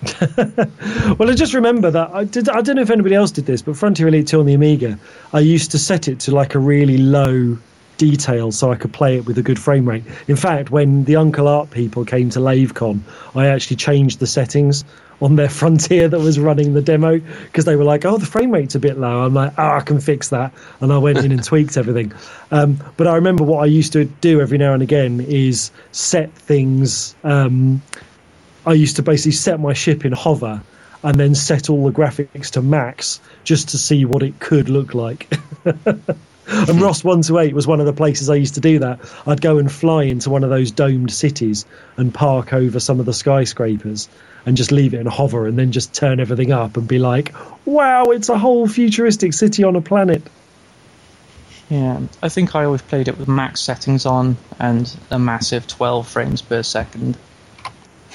*laughs*
Well, I just remember that I did. I don't know if anybody else did this, but Frontier Elite 2 on the Amiga, I used to set it to like a really low detail so I could play it with a good frame rate. In fact, when the Uncle Art people came to LaveCon, I actually changed the settings on their *laughs* Frontier that was running the demo because they were like, "Oh, the frame rate's a bit low." I'm like, "Oh, I can fix that," and I went in and *laughs* tweaked everything. Um, but I remember what I used to do every now and again is set things. Um, I used to basically set my ship in hover and then set all the graphics to max just to see what it could look like. *laughs* and Ross 128 was one of the places I used to do that. I'd go and fly into one of those domed cities and park over some of the skyscrapers and just leave it and hover and then just turn everything up and be like, wow, it's a whole futuristic city on a planet.
Yeah, I think I always played it with max settings on and a massive 12 frames per second.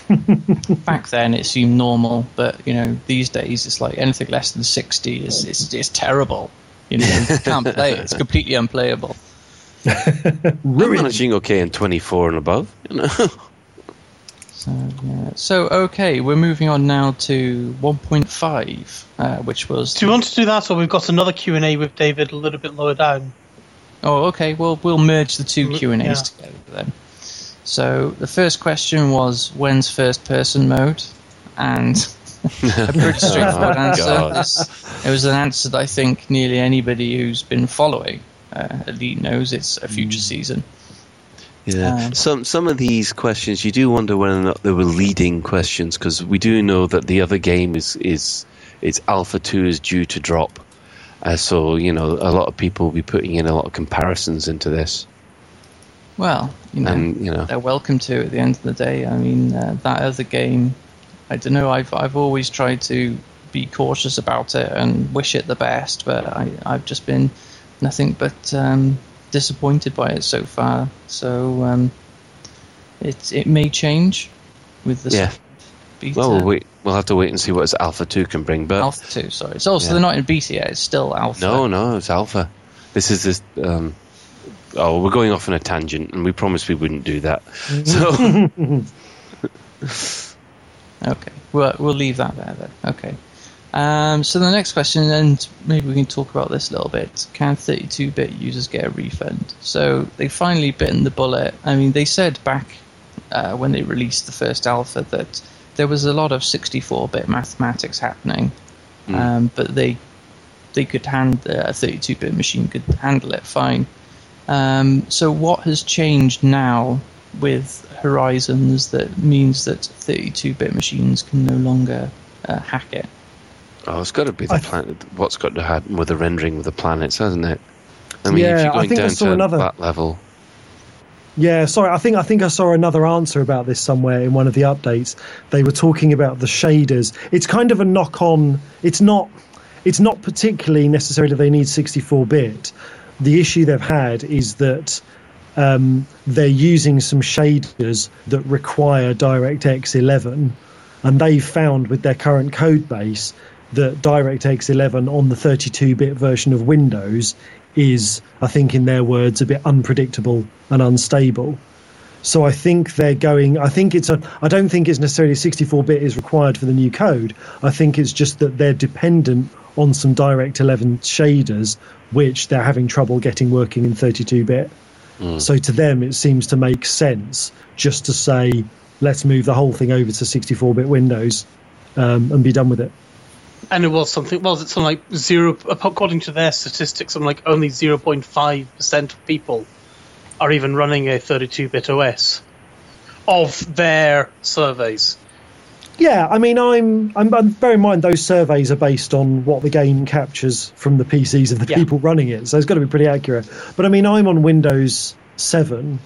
*laughs* Back then it seemed normal, but you know these days it's like anything less than 60 is is, is terrible. You know, you *laughs* can't play it; it's completely unplayable. *laughs*
I'm managing okay in 24 and above. You know?
So, yeah. so okay, we're moving on now to 1.5, uh, which was.
Do you want to do that, or we've got another Q and A with David a little bit lower down?
Oh, okay. Well, we'll merge the two Q and A's
yeah.
together then. So the first question was when's first person mode, and *laughs* a pretty straightforward
Oh,
answer. It was an answer that I think nearly anybody who's been following uh, Elite knows it's a future season.
Yeah.
Um,
some some of these questions you do wonder whether or not they were leading questions because we do know that the other game is is its Alpha Two is due to drop. Uh, so you know a lot of people will be putting in a lot of comparisons into this,
Well, you know,
and you know
they're welcome to at the end of the day. I mean, uh, that other game, I don't know. I've I've always tried to be cautious about it and wish it the best, but I I've just been nothing but um, disappointed by it so far. So um, it it may change with the
Yeah.
beta.
well we'll, wait, we'll have to wait and see what Alpha Two can bring. But
Alpha two. Sorry, it's also
Yeah.
they're not in beta yet. It's still alpha.
no, no, it's Alpha. This is this. Um, oh, we're going off on a tangent, and we promised we wouldn't do that. *laughs* So *laughs*
Okay, we'll, we'll leave that there then. Okay. Um, so the next question, and maybe we can talk about this a little bit. Can 32-bit users get a refund? So they finally bitten the bullet. I mean, they said back uh, when they released the first alpha that there was a lot of 64-bit mathematics happening, um, but they they could hand a 32-bit machine could handle it fine. Um, so what has changed now with Horizons that means that 32-bit machines can no longer uh, hack it?
Oh, it's got to be the planet. What's got to happen with the rendering of the planets, hasn't it? I mean,
Yeah,
if you're going down to
another-
that level,
Yeah, sorry. I think I think I saw another answer about this somewhere in one of the updates. They were talking about the shaders. It's kind of a knock on. It's not. It's not particularly necessarily they need 64 bit. The issue they've had is that um, they're using some shaders that require DirectX 11, and they've found with their current code base that DirectX 11 on the 32 bit version of Windows is, I think, in their words, a bit unpredictable and unstable. So I think they're going. I think it's a. I don't think it's necessarily 64-bit is required for the new code. I think it's just that they're dependent on some Direct 11 shaders, which they're having trouble getting working in 32-bit. So to them, it seems to make sense just to say, let's move the whole thing over to 64-bit Windows um, and be done with it.
And it was something. Was it something like zero? According to their statistics, something like only zero point five percent of people are even running a 32-bit OS of their surveys.
Yeah, I mean, I'm, I'm, I'm bear in mind those surveys are based on what the game captures from the PCs of the
Yeah.
people running it, so it's got to be pretty accurate. But I mean, I'm on Windows 7,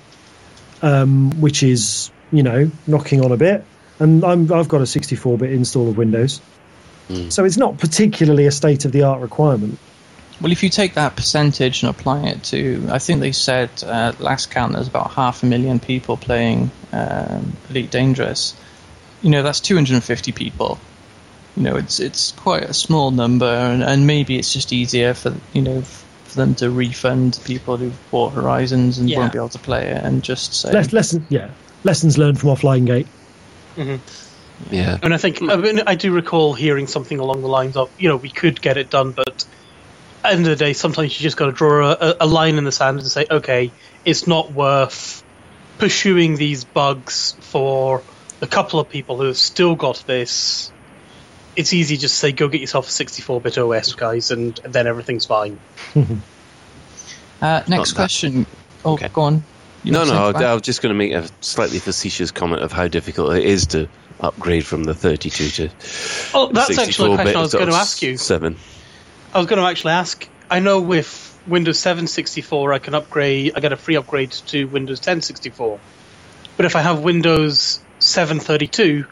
um, which is you know knocking on a bit, and I'm, I've got a 64-bit install of Windows, so it's not particularly a state-of-the-art requirement.
Well, if you take that percentage and apply it to, I think they said uh, last count there's about half a million people playing um, Elite Dangerous. You know, that's 250 people. You know, it's it's quite a small number, and, and maybe it's just easier for you know for them to refund people who've bought Horizons and
Yeah.
won't be able to play it, and just say
Les- lesson, yeah, lessons learned from offline gate. Mm-hmm.
Yeah.
And I think I, mean, I do recall hearing something along the lines of, you know, we could get it done, but at the end of the day, sometimes you just got to draw a, a line in the sand and say, okay, it's not worth pursuing these bugs for a couple of people who have still got this. It's easy just to say, go get yourself a 64-bit OS, guys, and, and then everything's fine. *laughs*
Uh, next
that-
question. Oh,
Okay.
go on. You
No, no, I, I was just going to make a slightly facetious comment of how difficult it is to upgrade from the 32 to
Oh, that's actually a question I was going to ask you.
Seven.
I was going to actually ask. I know with Windows 7 64, I can upgrade. I get a free upgrade to Windows 10 64. But if I have Windows 7 32,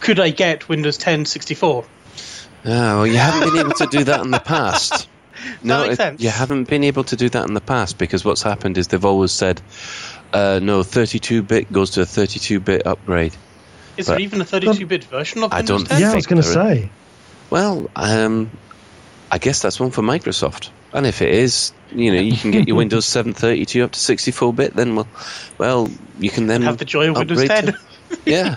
could I get Windows 10 64?
Ah, well, you haven't been able to do that in the past. *laughs* No,
makes
it-
sense.
you haven't been able to do that in the past because what's happened is they've always said, uh, no, 32-bit goes to a 32-bit upgrade.
Is
But-
there even a 32-bit version of
I
Windows
don't
10?
Yeah, I was going to say.
Well, um, I guess that's one for Microsoft. And if it is, you know, you can get your *laughs* Windows 732 up to 64-bit, then well, well, you can then
Have the joy of Windows 10.
to- yeah,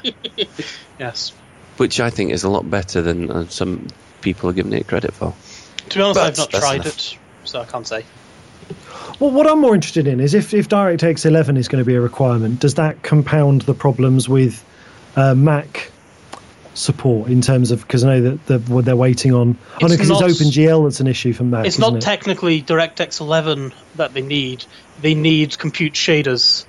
*laughs*
yes.
which I think is a lot better than uh, some people are giving it credit for.
To be honest,
But
I've not tried
enough.
it, so I can't say.
Well, what I'm more interested in is if, if DirectX 11 is going to be a requirement, does that compound the problems with uh, Mac support in terms of because I know that the, what they're waiting on? I know
It's
because it's
not-
OpenGL that's an issue for Mac.
It's
isn't
not
it?
technically DirectX 11 that they need. They need compute shaders,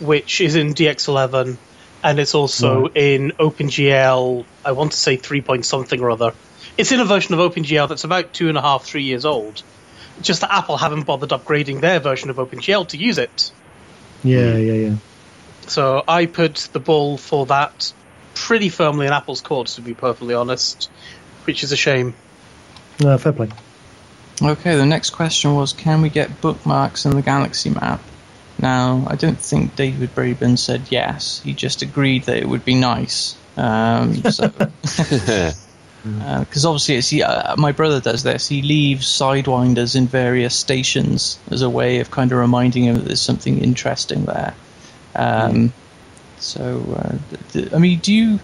which is in DX11, and it's also
Right.
in OpenGL. I want to say three point something or other. It's in a version of OpenGL that's about two and a half, three years old. Just that Apple haven't bothered upgrading their version of OpenGL to use it.
Yeah, yeah, yeah.
So I put the ball for that pretty firmly in Apple's court, to be perfectly honest, which is a shame.
Uh, fair play.
Okay, the next question was can we get bookmarks in the Galaxy map? Now, I don't think David Braben said yes. He just agreed that it would be nice. Um, so, *laughs* *laughs* because obviously, it's, uh, my brother does this. He leaves sidewinders in various stations as a way of kind of reminding him that there's something interesting there. Um, So, uh, th- th- I mean, do you?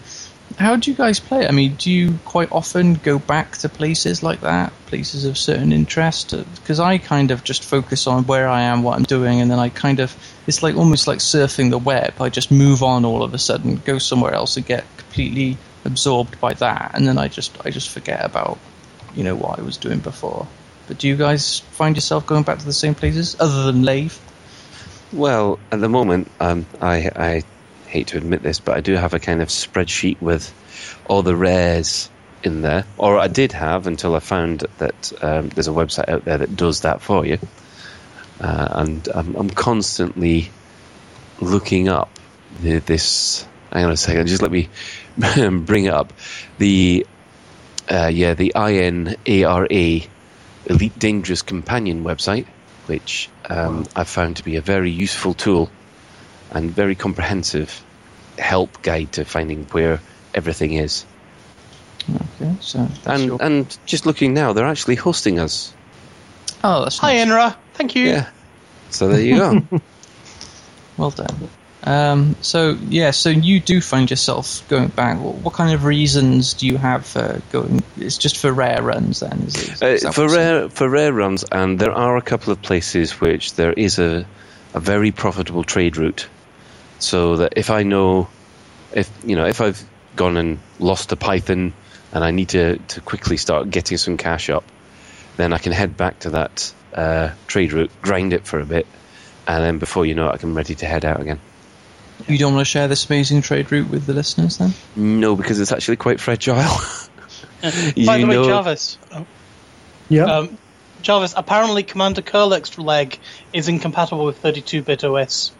How do you guys play? I mean, do you quite often go back to places like that, places of certain interest? Because I kind of just focus on where I am, what I'm doing, and then I kind of it's like almost like surfing the web. I just move on all of a sudden, go somewhere else, and get completely absorbed by that, and then I just I just forget about you know what I was doing before. But do you guys find yourself going back to the same places other than Lave?
Well, at the moment, um, I, I hate to admit this, but I do have a kind of spreadsheet with all the rares in there, or I did have until I found that um, there's a website out there that does that for you. Uh, and I'm, I'm constantly looking up the, this. Hang on a second, just let me *laughs* bring it up. The uh, yeah, the INARA Elite Dangerous Companion website, which um, I've found to be a very useful tool and very comprehensive help guide to finding where everything is.
Okay, so that's
And
your-
and just looking now, they're actually hosting us.
oh, that's
Hi,
nice.
INARA. Thank you.
Yeah. So there you go. *laughs*
Well done. Um, so yeah, so you do find yourself going back. What, what kind of reasons do you have for going? It's just for rare runs, then. Is it, is
Uh, for
what's-
rare for rare runs, and there are a couple of places which there is a a very profitable trade route. So that if I know, if you know, if I've gone and lost a Python and I need to, to quickly start getting some cash up, then I can head back to that uh, trade route, grind it for a bit, and then before you know it, I'm ready to head out again.
You don't want to share this amazing trade route with the listeners then?
No, because it's actually quite fragile. *laughs*
By
You
the way,
know-
Jarvis. oh,
Yeah.
Um, Jarvis, apparently Commander Kurlek's leg is incompatible with 32-bit OS.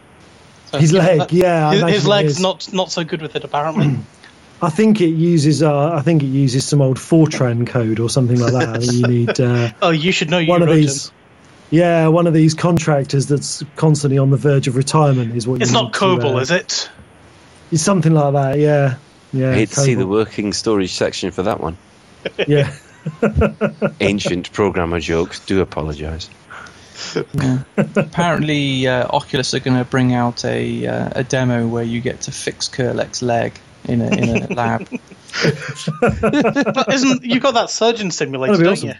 So
His leg,
that-
yeah,
his, his leg's not not so good with it apparently. *clears throat*
I think it uses uh, I think it uses some old Fortran code or something like that. I think you need uh, *laughs*
oh, you should know. You
one of these.
him.
Yeah, one of these contractors that's constantly on the verge of retirement is what.
It's
you
not
need to,
COBOL,
uh,
is it?
It's something like that. Yeah, yeah.
I hate to see the working storage section for that one. *laughs*
Yeah,
Ancient programmer jokes. Do apologise.
Yeah. Apparently, uh, Oculus are going to bring out a uh, a demo where you get to fix Kurlek's leg in a in a *laughs* lab.
But isn't you got that surgeon simulator, don't
awesome.
you?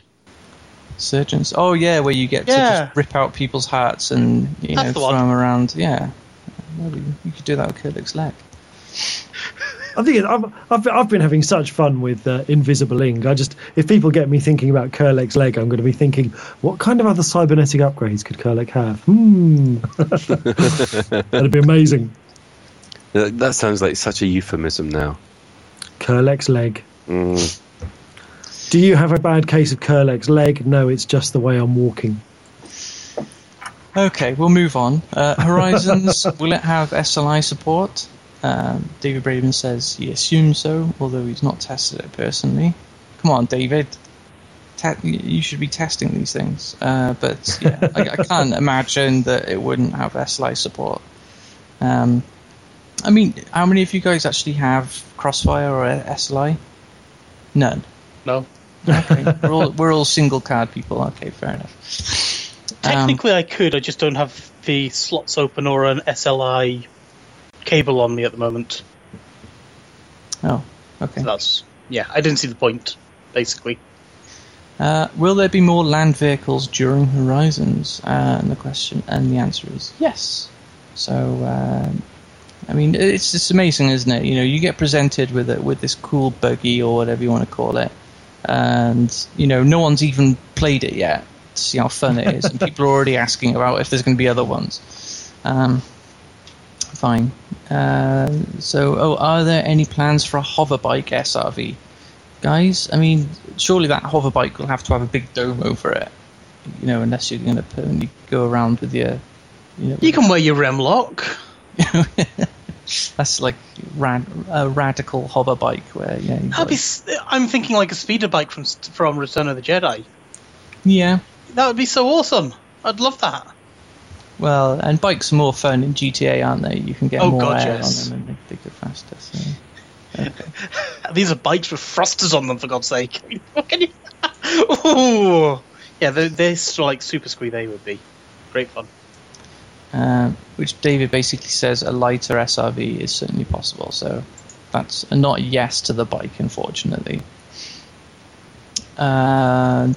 Surgeons. Oh yeah, where you get to just rip out people's hearts and you
That's
know
the
throw
one.
them around. Yeah, Maybe you could do that with Kurlek's leg.
I think it, I've, I've I've been having such fun with uh, Invisible Ink. I just if people get me thinking about Kurlek's leg, I'm going to be thinking, what kind of other cybernetic upgrades could Kurlek have? Hmm, *laughs* that'd be amazing.
That that sounds like such a euphemism now.
Kurlek's leg.
Mm.
Do you have a bad case of Kurlek's leg? No, it's just the way I'm walking.
Okay, we'll move on. Uh, Horizons, *laughs* will it have SLI support? Um, David Braben says he assumes so, although he's not tested it personally. Come on, David. Te- you should be testing these things. Uh, but yeah, *laughs* I, I can't imagine that it wouldn't have SLI support. Um, I mean, how many of you guys actually have Crossfire or SLI? None.
No.
Okay, *laughs* we're all we're all single card people. Okay, fair enough. Um,
Technically, I could. I just don't have the slots open or an SLI cable on me at the moment.
oh, okay.
So that's yeah. I didn't see the point. Basically,
Uh, will there be more land vehicles during Horizons? Uh, and the question and the answer is yes. So, um, I mean, it's just amazing, isn't it? You know, you get presented with it with this cool buggy or whatever you want to call it, and you know, no one's even played it yet to see how fun it is, and *laughs* people are already asking about if there's going to be other ones. Um, fine. Uh, so, oh, are there any plans for a hoverbike SRV? guys. I mean, surely that hoverbike will have to have a big dome over it, you know, unless you're going to permanently go around with your, you know,
you can wear your Remlok. *laughs*
that's like rad, a radical hover bike where yeah, you've
That'd
got-
be. I'm thinking like a speeder bike from from Return of the Jedi.
yeah.
That would be so awesome. I'd love that.
Well, and bikes are more fun in GTA, aren't they? You can get
Oh,
more
God,
air
yes.
on them and they, go faster. So. Okay. *laughs*
These are bikes with thrusters on them, for God's sake. What can you? *laughs* Ooh. Yeah, they're, they're like Super Squee. They would be great fun.
Um, which David basically says a lighter SRV is certainly possible. So that's a not a yes to the bike, unfortunately. Uh,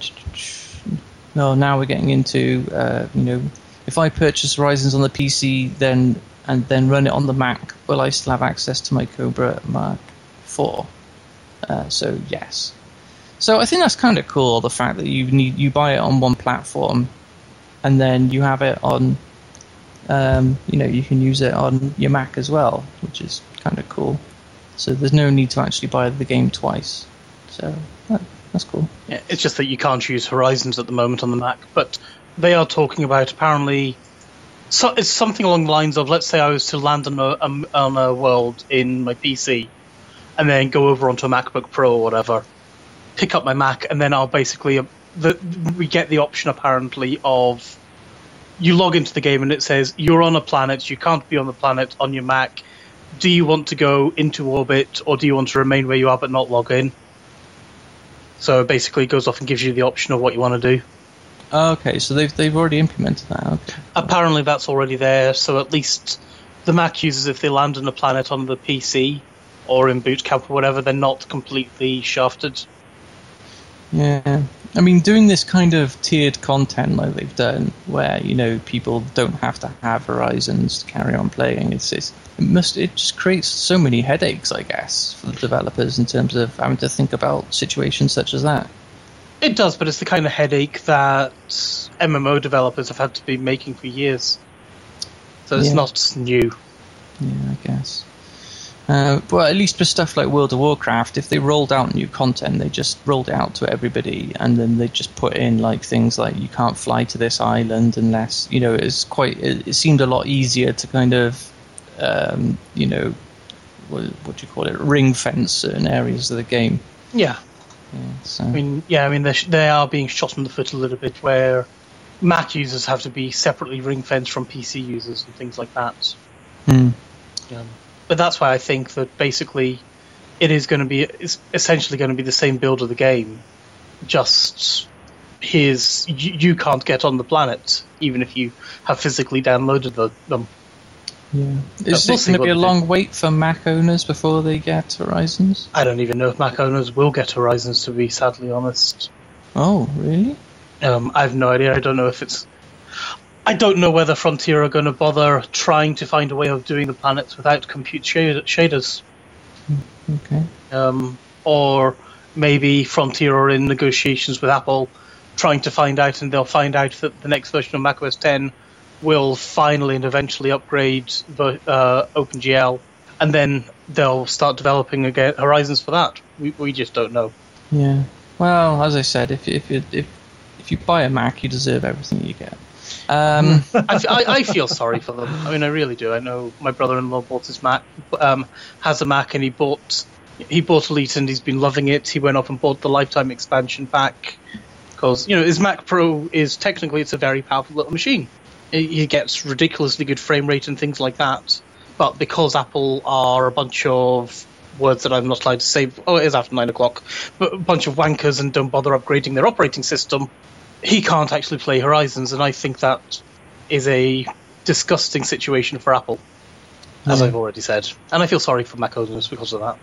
no, now we're getting into uh, you know, if I purchase Horizons on the PC, then and then run it on the Mac, will I still have access to my Cobra Mark Four? Uh, so yes. So I think that's kind of cool. The fact that you need you buy it on one platform, and then you have it on um, you know, you can use it on your Mac as well, which is kind of cool. So there's no need to actually buy the game twice. So that, that's cool.
Yeah, it's just that you can't use Horizons at the moment on the Mac, but they are talking about apparently. So it's something along the lines of, let's say I was to land on a um, on a world in my PC, and then go over onto a MacBook Pro or whatever, pick up my Mac, and then I'll basically uh, the we get the option apparently of you log into the game and it says you're on a planet, you can't be on the planet on your Mac. Do you want to go into orbit or do you want to remain where you are but not log in? So it basically goes off and gives you the option of what you want to do.
Oh, okay, so they've they've already implemented that. Okay.
Apparently that's already there, so at least the Mac users, if they land on a planet on the PC or in boot camp or whatever, they're not completely shafted.
Yeah. I mean, doing this kind of tiered content like they've done, where you know people don't have to have Horizons to carry on playing, it's, it's it must it just creates so many headaches, I guess, for the developers in terms of having to think about situations such as that.
It does, but it's the kind of headache that MMO developers have had to be making for years. So it's
Yeah.
not new.
Yeah, I guess. Uh, but at least for stuff like World of Warcraft, if they rolled out new content, they just rolled it out to everybody, and then they just put in like things like you can't fly to this island unless you know. It's quite. It, it seemed a lot easier to kind of, um, you know, what, what do you call it? Ring fence certain areas of the game.
Yeah.
Yeah, so
I mean, yeah, I mean, they are being shot in the foot a little bit where Mac users have to be separately ring fenced from PC users and things like that.
Hmm.
Um, but that's why I think that basically it is going to be it's essentially going to be the same build of the game, just here's you, you can't get on the planet even if you have physically downloaded the, them.
Yeah. Is
we'll
going to be a
they do.
long wait for Mac owners before they get Horizons?
I don't even know if Mac owners will get Horizons to be sadly honest.
Oh, really?
Um, I have no idea. I don't know if it's. I don't know whether Frontier are going to bother trying to find a way of doing the planets without compute shade- shaders.
Okay.
um, or maybe Frontier are in negotiations with Apple, trying to find out, and they'll find out that the next version of macOS 10 will finally and eventually upgrade the uh, OpenGL, and then they'll start developing again Horizons for that. We, we just don't know.
Yeah. Well, as I said, if you- if if if you buy a Mac, you deserve everything you get. Um, *laughs*
I, I- I feel sorry for them. I mean, I really do. I know my brother-in-law bought his Mac, um, has a Mac, and he bought he bought Elite, and he's been loving it. He went up and bought the lifetime expansion pack because you know his Mac Pro is technically it's a very powerful little machine. He gets ridiculously good frame rate and things like that, but because Apple are a bunch of words that I'm not allowed to say. Oh, it is after nine o'clock. But a bunch of wankers and don't bother upgrading their operating system he can't actually play Horizons, and I think that is a disgusting situation for Apple, as
Yeah.
I've already said. And I feel sorry for Mac owners because of that.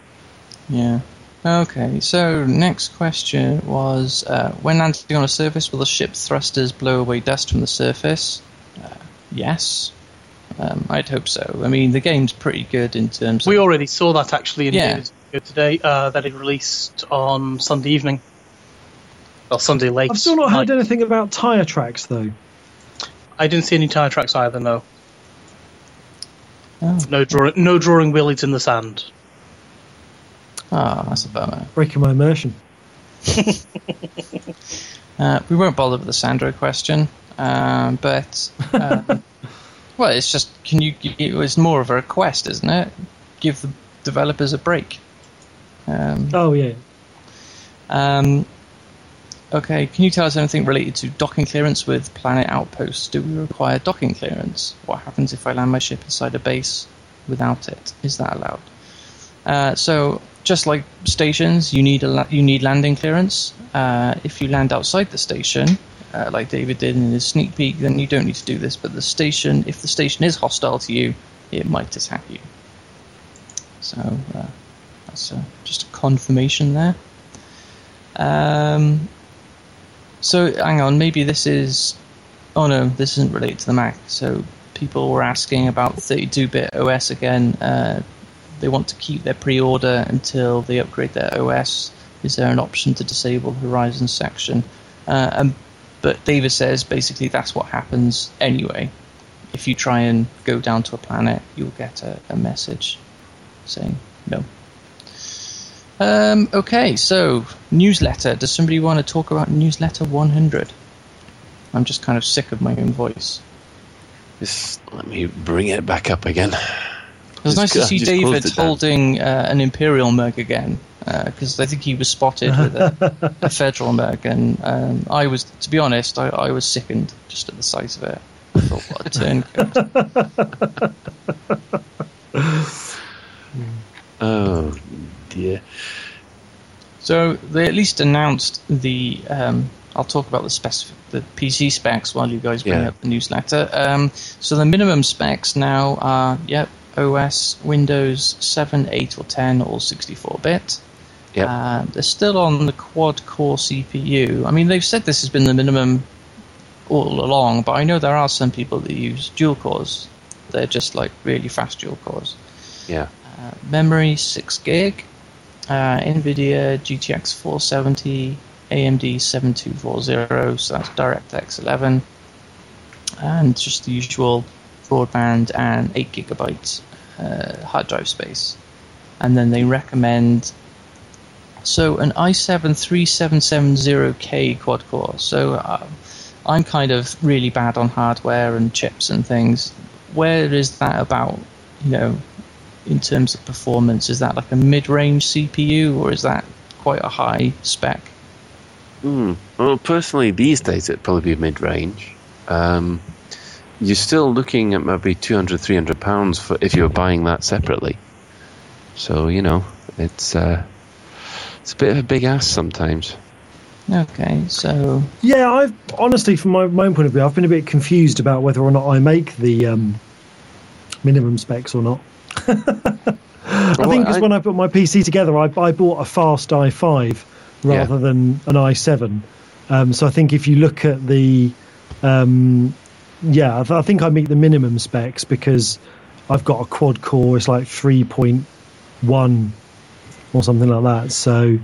yeah. Okay. So next question was: uh, When landing on a surface, will the ship thrusters blow away dust from the surface? Yes. Um, I'd hope so. I mean, the game's pretty good in terms.
We
of...
already saw that actually in
Yeah.
David's video today, uh, that it released on Sunday evening. or Sunday late.
I've still not heard
night.
anything about tyre tracks though.
I didn't see any tyre tracks either. No,
Oh.
no drawing, no drawing willies in the sand.
Ah, that's a bummer.
Breaking my immersion. *laughs*
Uh, we won't bother with the Sandro question, um, but um, *laughs* well, it's just can you? It was more of a request, isn't it? Give the developers a break. Um,
Oh yeah.
um, okay, can you tell us anything related to docking clearance with Planet Outposts? Do we require docking clearance? What happens if I land my ship inside a base without it? Is that allowed? Uh, so, just like stations, you need a la- you need landing clearance. Uh, if you land outside the station, uh, like David did in his sneak peek, then you don't need to do this. But the station, if the station is hostile to you, it might attack you. So uh, that's uh, just a confirmation there. Um, so hang on, maybe this is. Oh no, this isn't related to the Mac. So people were asking about 32-bit OS again. Uh, they want to keep their pre-order until they upgrade their OS. Is there an option to disable Horizon section? Uh, and, but David says basically that's what happens anyway. If you try and go down to a planet, you'll get a, a message saying no. Um, okay, so newsletter. Does somebody want to talk about newsletter 100? I'm just kind of sick of my own voice.
Just let me bring it back up again.
It was nice to see David holding uh, an Imperial mug again, because I think he was spotted with a, a *laughs* Federal mug, and um, I was, to be honest, I, I was sickened just at the sight of it. I thought, what a *laughs* turncoat. *laughs*
Oh dear.
So they at least announced the. Um, I'll talk about the specif- the PC specs while you guys bring
Yeah.
up the newsletter. Um, so the minimum specs now are yep OS Windows 7, 8, or 10, all 64 bit.
Yep.
Uh, they're still on the quad core CPU. I mean, they've said this has been the minimum all along, but I know there are some people that use dual cores. They're just like really fast dual cores.
Yeah.
Uh, memory 6 gig, uh, NVIDIA GTX 470, AMD 7240, so that's DirectX 11, and just the usual broadband and 8 gigabytes uh, hard drive space. And then they recommend so an i7 3770K quad core. So uh, I'm kind of really bad on hardware and chips and things. Where is that about? You know, in terms of performance, is that like a mid-range CPU or is that quite a high spec?
Mm. Well, personally, these days it'd probably be mid-range. Um, you're still looking at maybe 200, 300 pounds for if you're buying that separately. So you know, it's uh, it's a bit of a big ass sometimes.
Okay, so
Yeah, I've honestly, from my, my own point of view, I've been a bit confused about whether or not I make the um, minimum specs or not. *laughs* I
Well,
think because
I-
when I put my PC together, I, I bought a fast i5 rather
Yeah.
than an i7. Um, so I think if you look at the, um, yeah, I, th- I think I meet the minimum specs because I've got a quad core. It's like 3.1 or something like that. So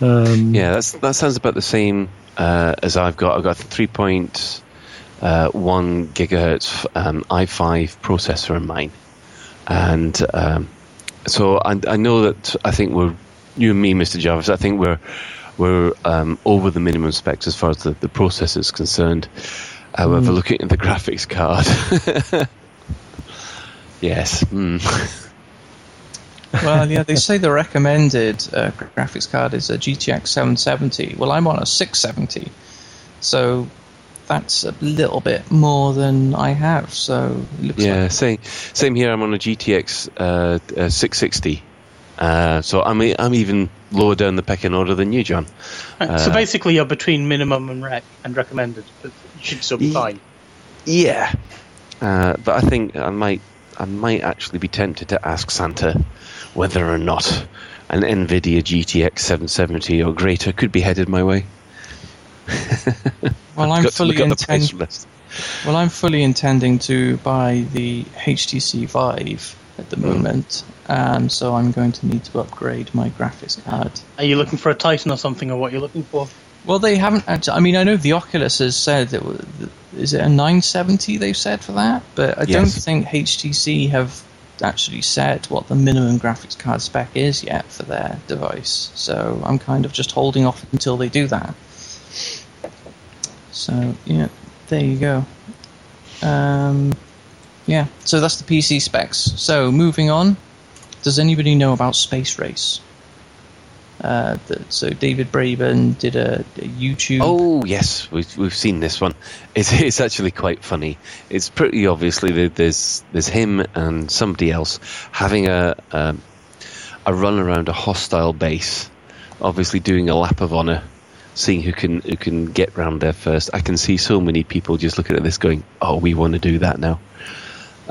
um,
Yeah, that's that sounds about the same uh, as I've got. I've got three point uh, one gigahertz um, i5 processor in mine, and um, so I, I know that I think we're you and me, Mr. Jarvis. I think we're we're um, over the minimum specs as far as the, the processor is concerned. However, looking at the graphics card, *laughs* yes, mm. *laughs*
well, yeah, they say the recommended uh, graphics card is a GTX 770. Well, I'm on a 670, so that's a little bit more than I have. So it looks
Yeah,
like
same same here. I'm on a GTX uh, uh, 660, uh, so I'm e- I'm even lower down the pecking order than you, John.
Right, so
Uh,
basically, you're between minimum and rec and recommended. But you should still be fine.
Yeah, uh, but I think I might I might actually be tempted to ask Santa whether or not an NVIDIA GTX 770 or greater could be headed my way.
well, *laughs* I'm fully
look at the price
intent- well, I'm fully intending to buy the HTC Vive at the
Hmm.
moment, um, so I'm going to need to upgrade my graphics card.
Are you looking for a Titan or something, or what you're looking for?
Well, they haven't. Actually, I mean, I know the Oculus has said that. Is it a 970? They've said for that, but I don't think HTC have actually said what the minimum graphics card spec is yet for their device. So I'm kind of just holding off until they do that. So yeah, there you go. Um, yeah, so that's the PC specs. So moving on, does anybody know about Space Race? Uh, so David Braben did a, a YouTube.
Oh yes, we've we've seen this one. It's *laughs* it's actually quite funny. It's pretty obviously there's there's him and somebody else having a a run around a hostile base, obviously doing a lap of honor, seeing who can who can get round there first. I can see so many people just looking at this going, "Oh, we want to do that now."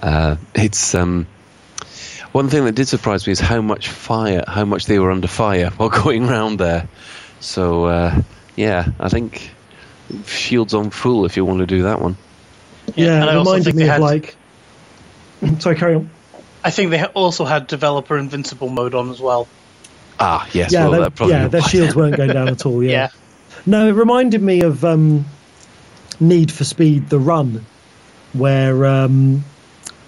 Uh, it's um. One thing that did surprise me is how much fire, how much they were under fire while *laughs* going round there. So uh, yeah, I think shields on full if you want to do that one.
Yeah,
and I
it
also
reminded
think
me
they
of
had-
like. *clears throat* Sorry, carry on.
I think they also had developer invincible mode on as well.
Ah, yes.
yeah,
well,
they-
that probably
yeah, their shields
then.
weren't going down at all. *laughs* Yeah.
Yeah.
No, it reminded me of um, Need for Speed: The Run, where um,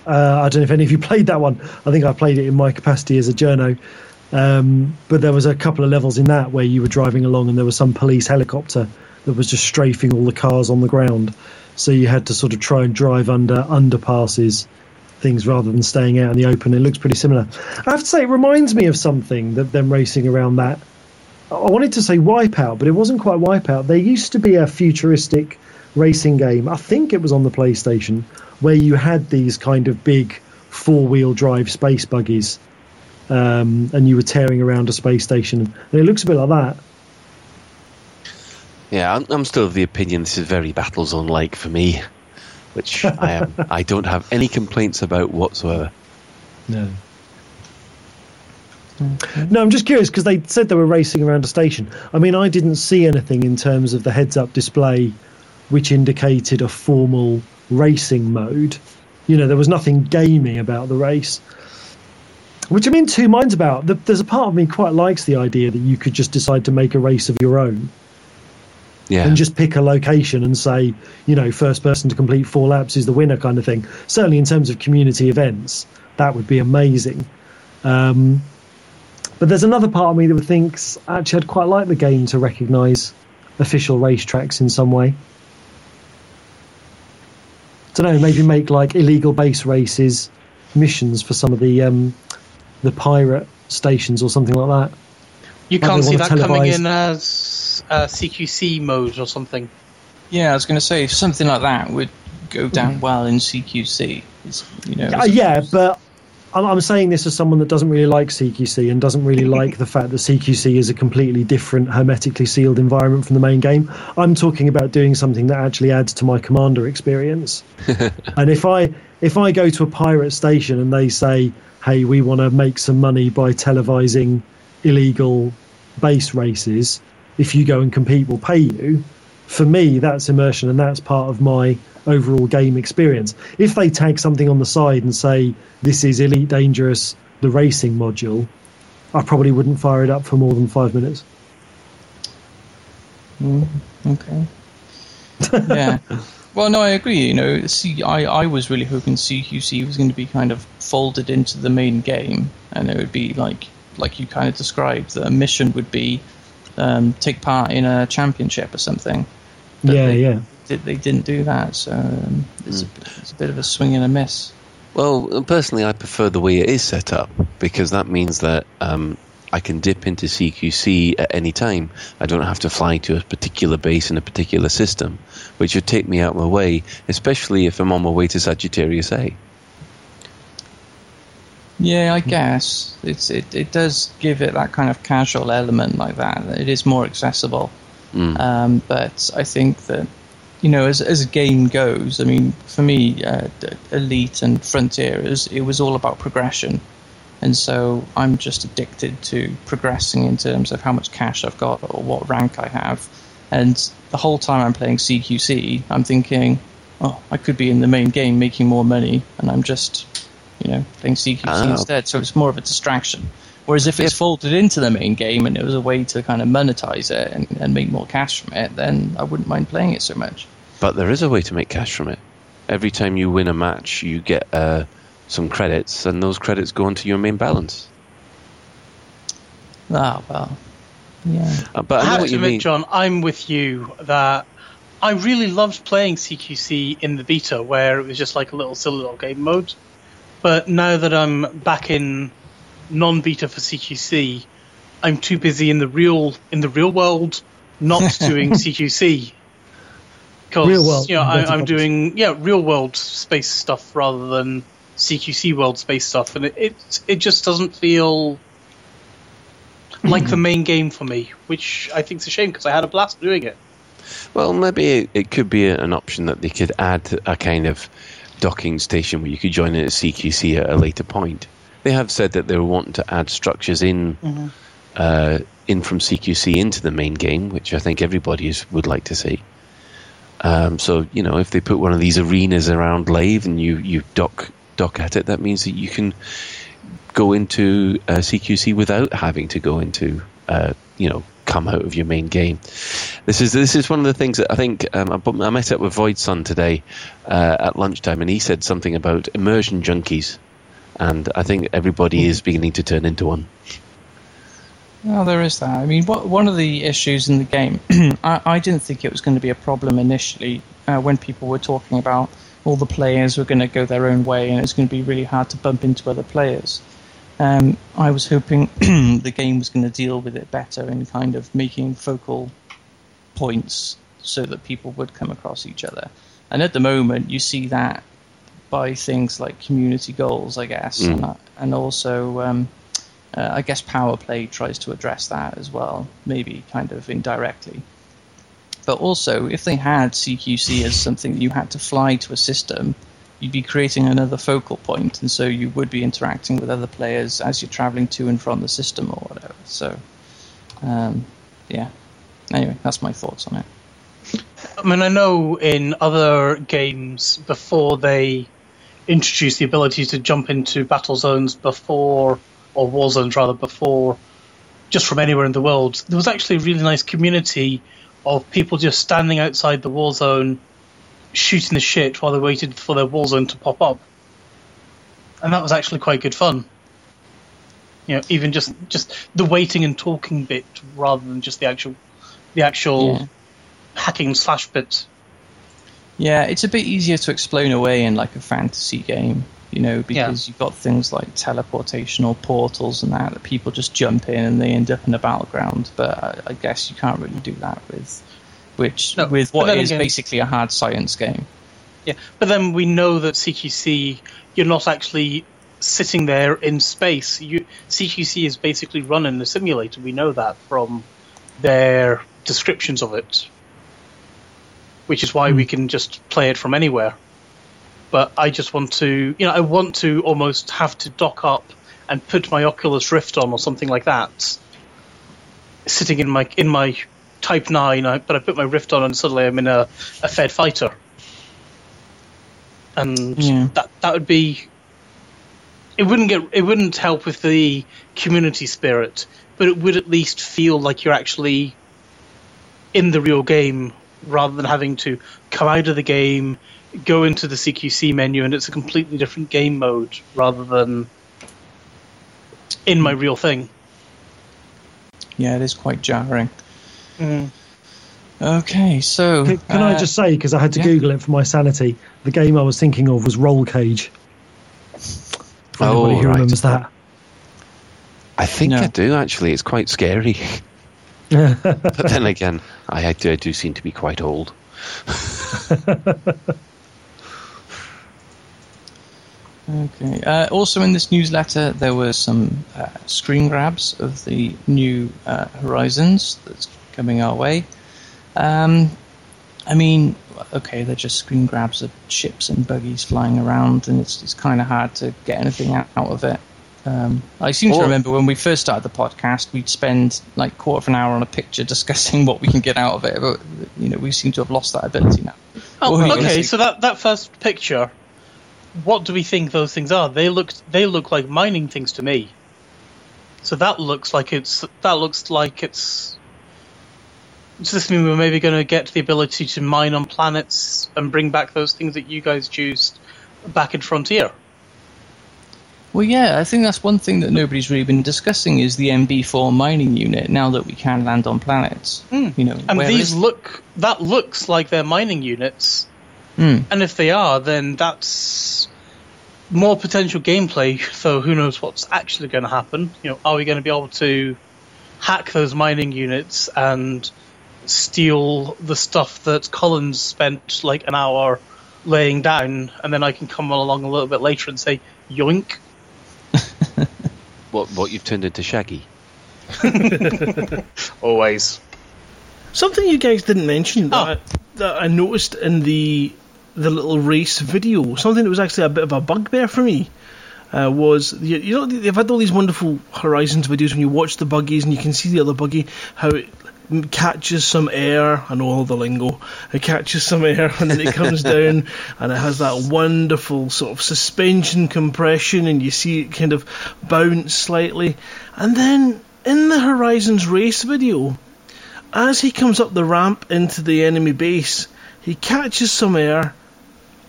uh, I don't know if any of you *laughs* played that one. I think I played it in my capacity as a journo. Um, but there was a couple of levels in that where you were driving along and there was some police helicopter that was just strafing all the cars on the ground. So you had to sort of try and drive under underpasses, things rather than staying out in the open. It looks pretty similar. I have to say, it reminds me of something that them racing around that. I wanted to say Wipeout, but it wasn't quite Wipeout. There used to be a futuristic racing game. I think it was on the PlayStation where you had these kind of big four-wheel drive space buggies, um, and you were tearing around a space station. And it looks a bit like that.
Yeah, I'm, I'm still of the opinion this is very Battlezone like for me, which I am. *laughs* I don't have any complaints about whatsoever.
No. No, I'm just curious because they said they were racing around a station. I mean, I didn't see anything in terms of the heads-up display which indicated a formal racing mode. You know, there was nothing gamey about the race, which I'm in two minds about. There's a part of me quite likes the idea that you could just decide to make a race of your own
Yeah.
and just pick a location and say, you know, first person to complete four laps is the winner, kind of thing. Certainly, in terms of community events, that would be amazing. Um, but there's another part of me that thinks actually I'd quite like the game to recognise official racetracks in some way. Don't know, maybe make like illegal base races missions for some of the um, the pirate stations or something like that.
You
Might
can't see
wanna
that coming in as uh, CQC mode or something.
Yeah, I was going to say something like that would go down well in CQC. It's, you know,
Uh, yeah, but I'm, I'm saying this as someone that doesn't really like CQC and doesn't really *laughs* like the fact that CQC is a completely different, hermetically sealed environment from the main game. I'm talking about doing something that actually adds to my commander experience. *laughs* and if I if I go to a pirate station and they say, "Hey, we want to make some money by televising illegal base races," if you go and compete, we'll pay you. For me, that's immersion, and that's part of my overall game experience. If they tag something on the side and say this is Elite Dangerous, the racing module, I probably wouldn't fire it up for more than five minutes.
Okay. *laughs* yeah. Well, no, I agree. You know, see, I, I was really hoping CQC was going to be kind of folded into the main game, and it would be like like you kind of described. The mission would be um, take part in a championship or something. But
yeah,
they,
yeah.
They, they didn't do that, so um, it's, a, it's a bit of a swing and a miss.
Well, personally, I prefer the way it is set up because that means that um, I can dip into CQC at any time. I don't have to fly to a particular base in a particular system, which would take me out of my way, especially if I'm on my way to Sagittarius A.
Yeah, I guess it's it, it does give it that kind of casual element like that. It is more accessible,
Mm.
um, but I think that you know as as a game goes, I mean, for me, uh, Elite and Frontier is it was all about progression, and so I'm just addicted to progressing in terms of how much cash I've got or what rank I have, and the whole time I'm playing CQC, I'm thinking, oh, I could be in the main game making more money, and I'm just you know, playing CQC
Ah.
instead. So it's more of a distraction. Whereas if it's folded into the main game and it was a way to kind of monetize it and, and make more cash from it, then I wouldn't mind playing it so much.
But there is a way to make cash from it. Every time you win a match, you get uh, some credits, and those credits go into your main balance.
Ah, well, yeah.
Uh, but
I
I know
have
what
to
you
admit,
mean.
John, I'm with you that I really loved playing CQC in the beta, where it was just like a little silly little game mode. But now that I'm back in non-beta for CQC, I'm too busy in the real in the real world not *laughs* doing CQC. Because
Real world,
you know, I, I'm
commas.
doing yeah real world space stuff rather than CQC world space stuff, and it it, it just doesn't feel like the *clears throat* main game for me, which I think is a shame because I had a blast doing it.
Well, maybe it, it could be an option that they could add a kind of docking station where you could join in at CQC at a later point. They have said that they were wanting to add structures in uh, in from CQC into the main game, which I think everybody is, would like to see. Um, so you know, if they put one of these arenas around Lave and you you dock dock at it, that means that you can go into uh, CQC without having to go into uh, you know come out of your main game. This is this is one of the things that I think um, I, I met up with Void Sun today uh, at lunchtime, and he said something about immersion junkies, and I think everybody is beginning to turn into one.
Well, there is that. I mean, what, one of the issues in the game, *clears throat* I, I didn't think it was going to be a problem initially uh, when people were talking about all the players were going to go their own way and it's going to be really hard to bump into other players. Um, I was hoping *clears throat* the game was going to deal with it better in kind of making focal points so that people would come across each other. And at the moment, you see that by things like community goals, I guess,
Mm.
and, uh, and also. Um, uh, I guess Power Play tries to address that as well, maybe kind of indirectly. But also, if they had CQC as something that you had to fly to a system you'd be creating another focal point, and so you would be interacting with other players as you're traveling to and from the system or whatever. So, um, yeah. Anyway, that's my thoughts on it.
I mean, I know in other games before they introduced the ability to jump into battle zones before, or war zones rather, before just from anywhere in the world, there was actually a really nice community of people just standing outside the war zone shooting the shit while they waited for their war zone to pop up. And that was actually quite good fun. You know, even just just the waiting and talking bit rather than just the actual the actual
Yeah.
hacking slash bit.
Yeah, it's a bit easier to explain away in like a fantasy game, you know, because you've got things like teleportation or portals and that that people just jump in and they end up in a battleground. But I, I guess you can't really do that with which
No,
with what is
again-
basically a hard science game.
Yeah, but then we know that CQC, you're not actually sitting there in space. You CQC is basically running in the simulator. We know that from their descriptions of it, which is why we hmm. can just play it from anywhere. But I just want to, you know, I want to almost have to dock up and put my Oculus Rift on or something like that, sitting in my in my Type Nine. I, but I put my Rift on and suddenly I'm in a, a Fed fighter and
Yeah.
that that would be it wouldn't get it wouldn't help with the community spirit but it would at least feel like you're actually in the real game rather than having to come out of the game go into the CQC menu and it's a completely different game mode rather than in my real thing
Yeah, it is quite jarring. Okay, so
Can, can I
uh,
just say, because I had to
yeah.
Google it for my sanity, the game I was thinking of was Roll Cage. If
Oh,
Anybody who
right.
remembers that?
I think
No.
I do actually. It's quite scary. *laughs* but then *laughs* again, I, I, do, I do seem to be quite old. *laughs*
Okay. Uh, also, in this newsletter, there were some uh, screen grabs of the new uh, Horizons that's coming our way. Um, I mean, okay, they're just screen grabs of ships and buggies flying around, and it's, it's kind of hard to get anything out, out of it. Um, I seem to remember when we first started the podcast, we'd spend like quarter of an hour on a picture *laughs* discussing what we can get out of it, but you know we seem to have lost that ability now. What were you
Oh, okay. So that that first picture, what do we think those things are? They look they look like mining things to me. So that looks like it's that looks like it's. Does this mean we're maybe going to get the ability to mine on planets and bring back those things that you guys used back in Frontier?
Well, yeah, I think that's one thing that nobody's really been discussing is the MB4 mining unit. Now that we can land on planets, you know.
And these look that looks like they're mining units.
Hmm.
And if they are, then that's more potential gameplay. *laughs* So who knows what's actually going to happen? You know, are we going to be able to hack those mining units and steal the stuff that Collins spent like an hour laying down, and then I can come along a little bit later and say yoink? *laughs*
What, what you've turned into Shaggy. *laughs*
Always.
Something you guys didn't mention that,
Oh.
I, that I noticed in the the little race video, something that was actually a bit of a bugbear for me, uh, was you, you know they've had all these wonderful Horizons videos when you watch the buggies and you can see the other buggy how it catches some air. I know all the lingo. It catches some air *laughs* and then it comes down and it has that wonderful sort of suspension compression and you see it kind of bounce slightly, and then in the Horizons race video as he comes up the ramp into the enemy base, he catches some air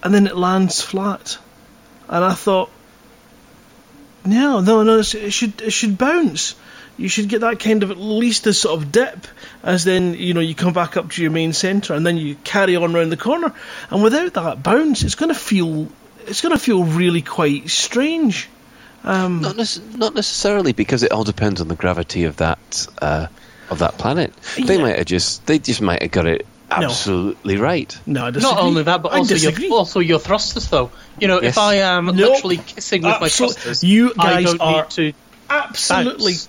and then it lands flat. And I thought, no, no, no, it should it should bounce. You should get that kind of at least a sort of dip, as then you know you come back up to your main centre and then you carry on round the corner. And without that bounce, it's going to feel it's going to feel really quite strange. Um,
Not, nec- not necessarily because it all depends on the gravity of that uh, of that planet. They
Yeah.
might have just they just might have got it absolutely right.
no, I disagree.
Not only that, but also your, also your thrusters, though. You know,
Yes.
if I am
Nope.
literally kissing with my
Absolute-
thrusters,
you
I
guys
don't
are
need to.
absolutely
bounce.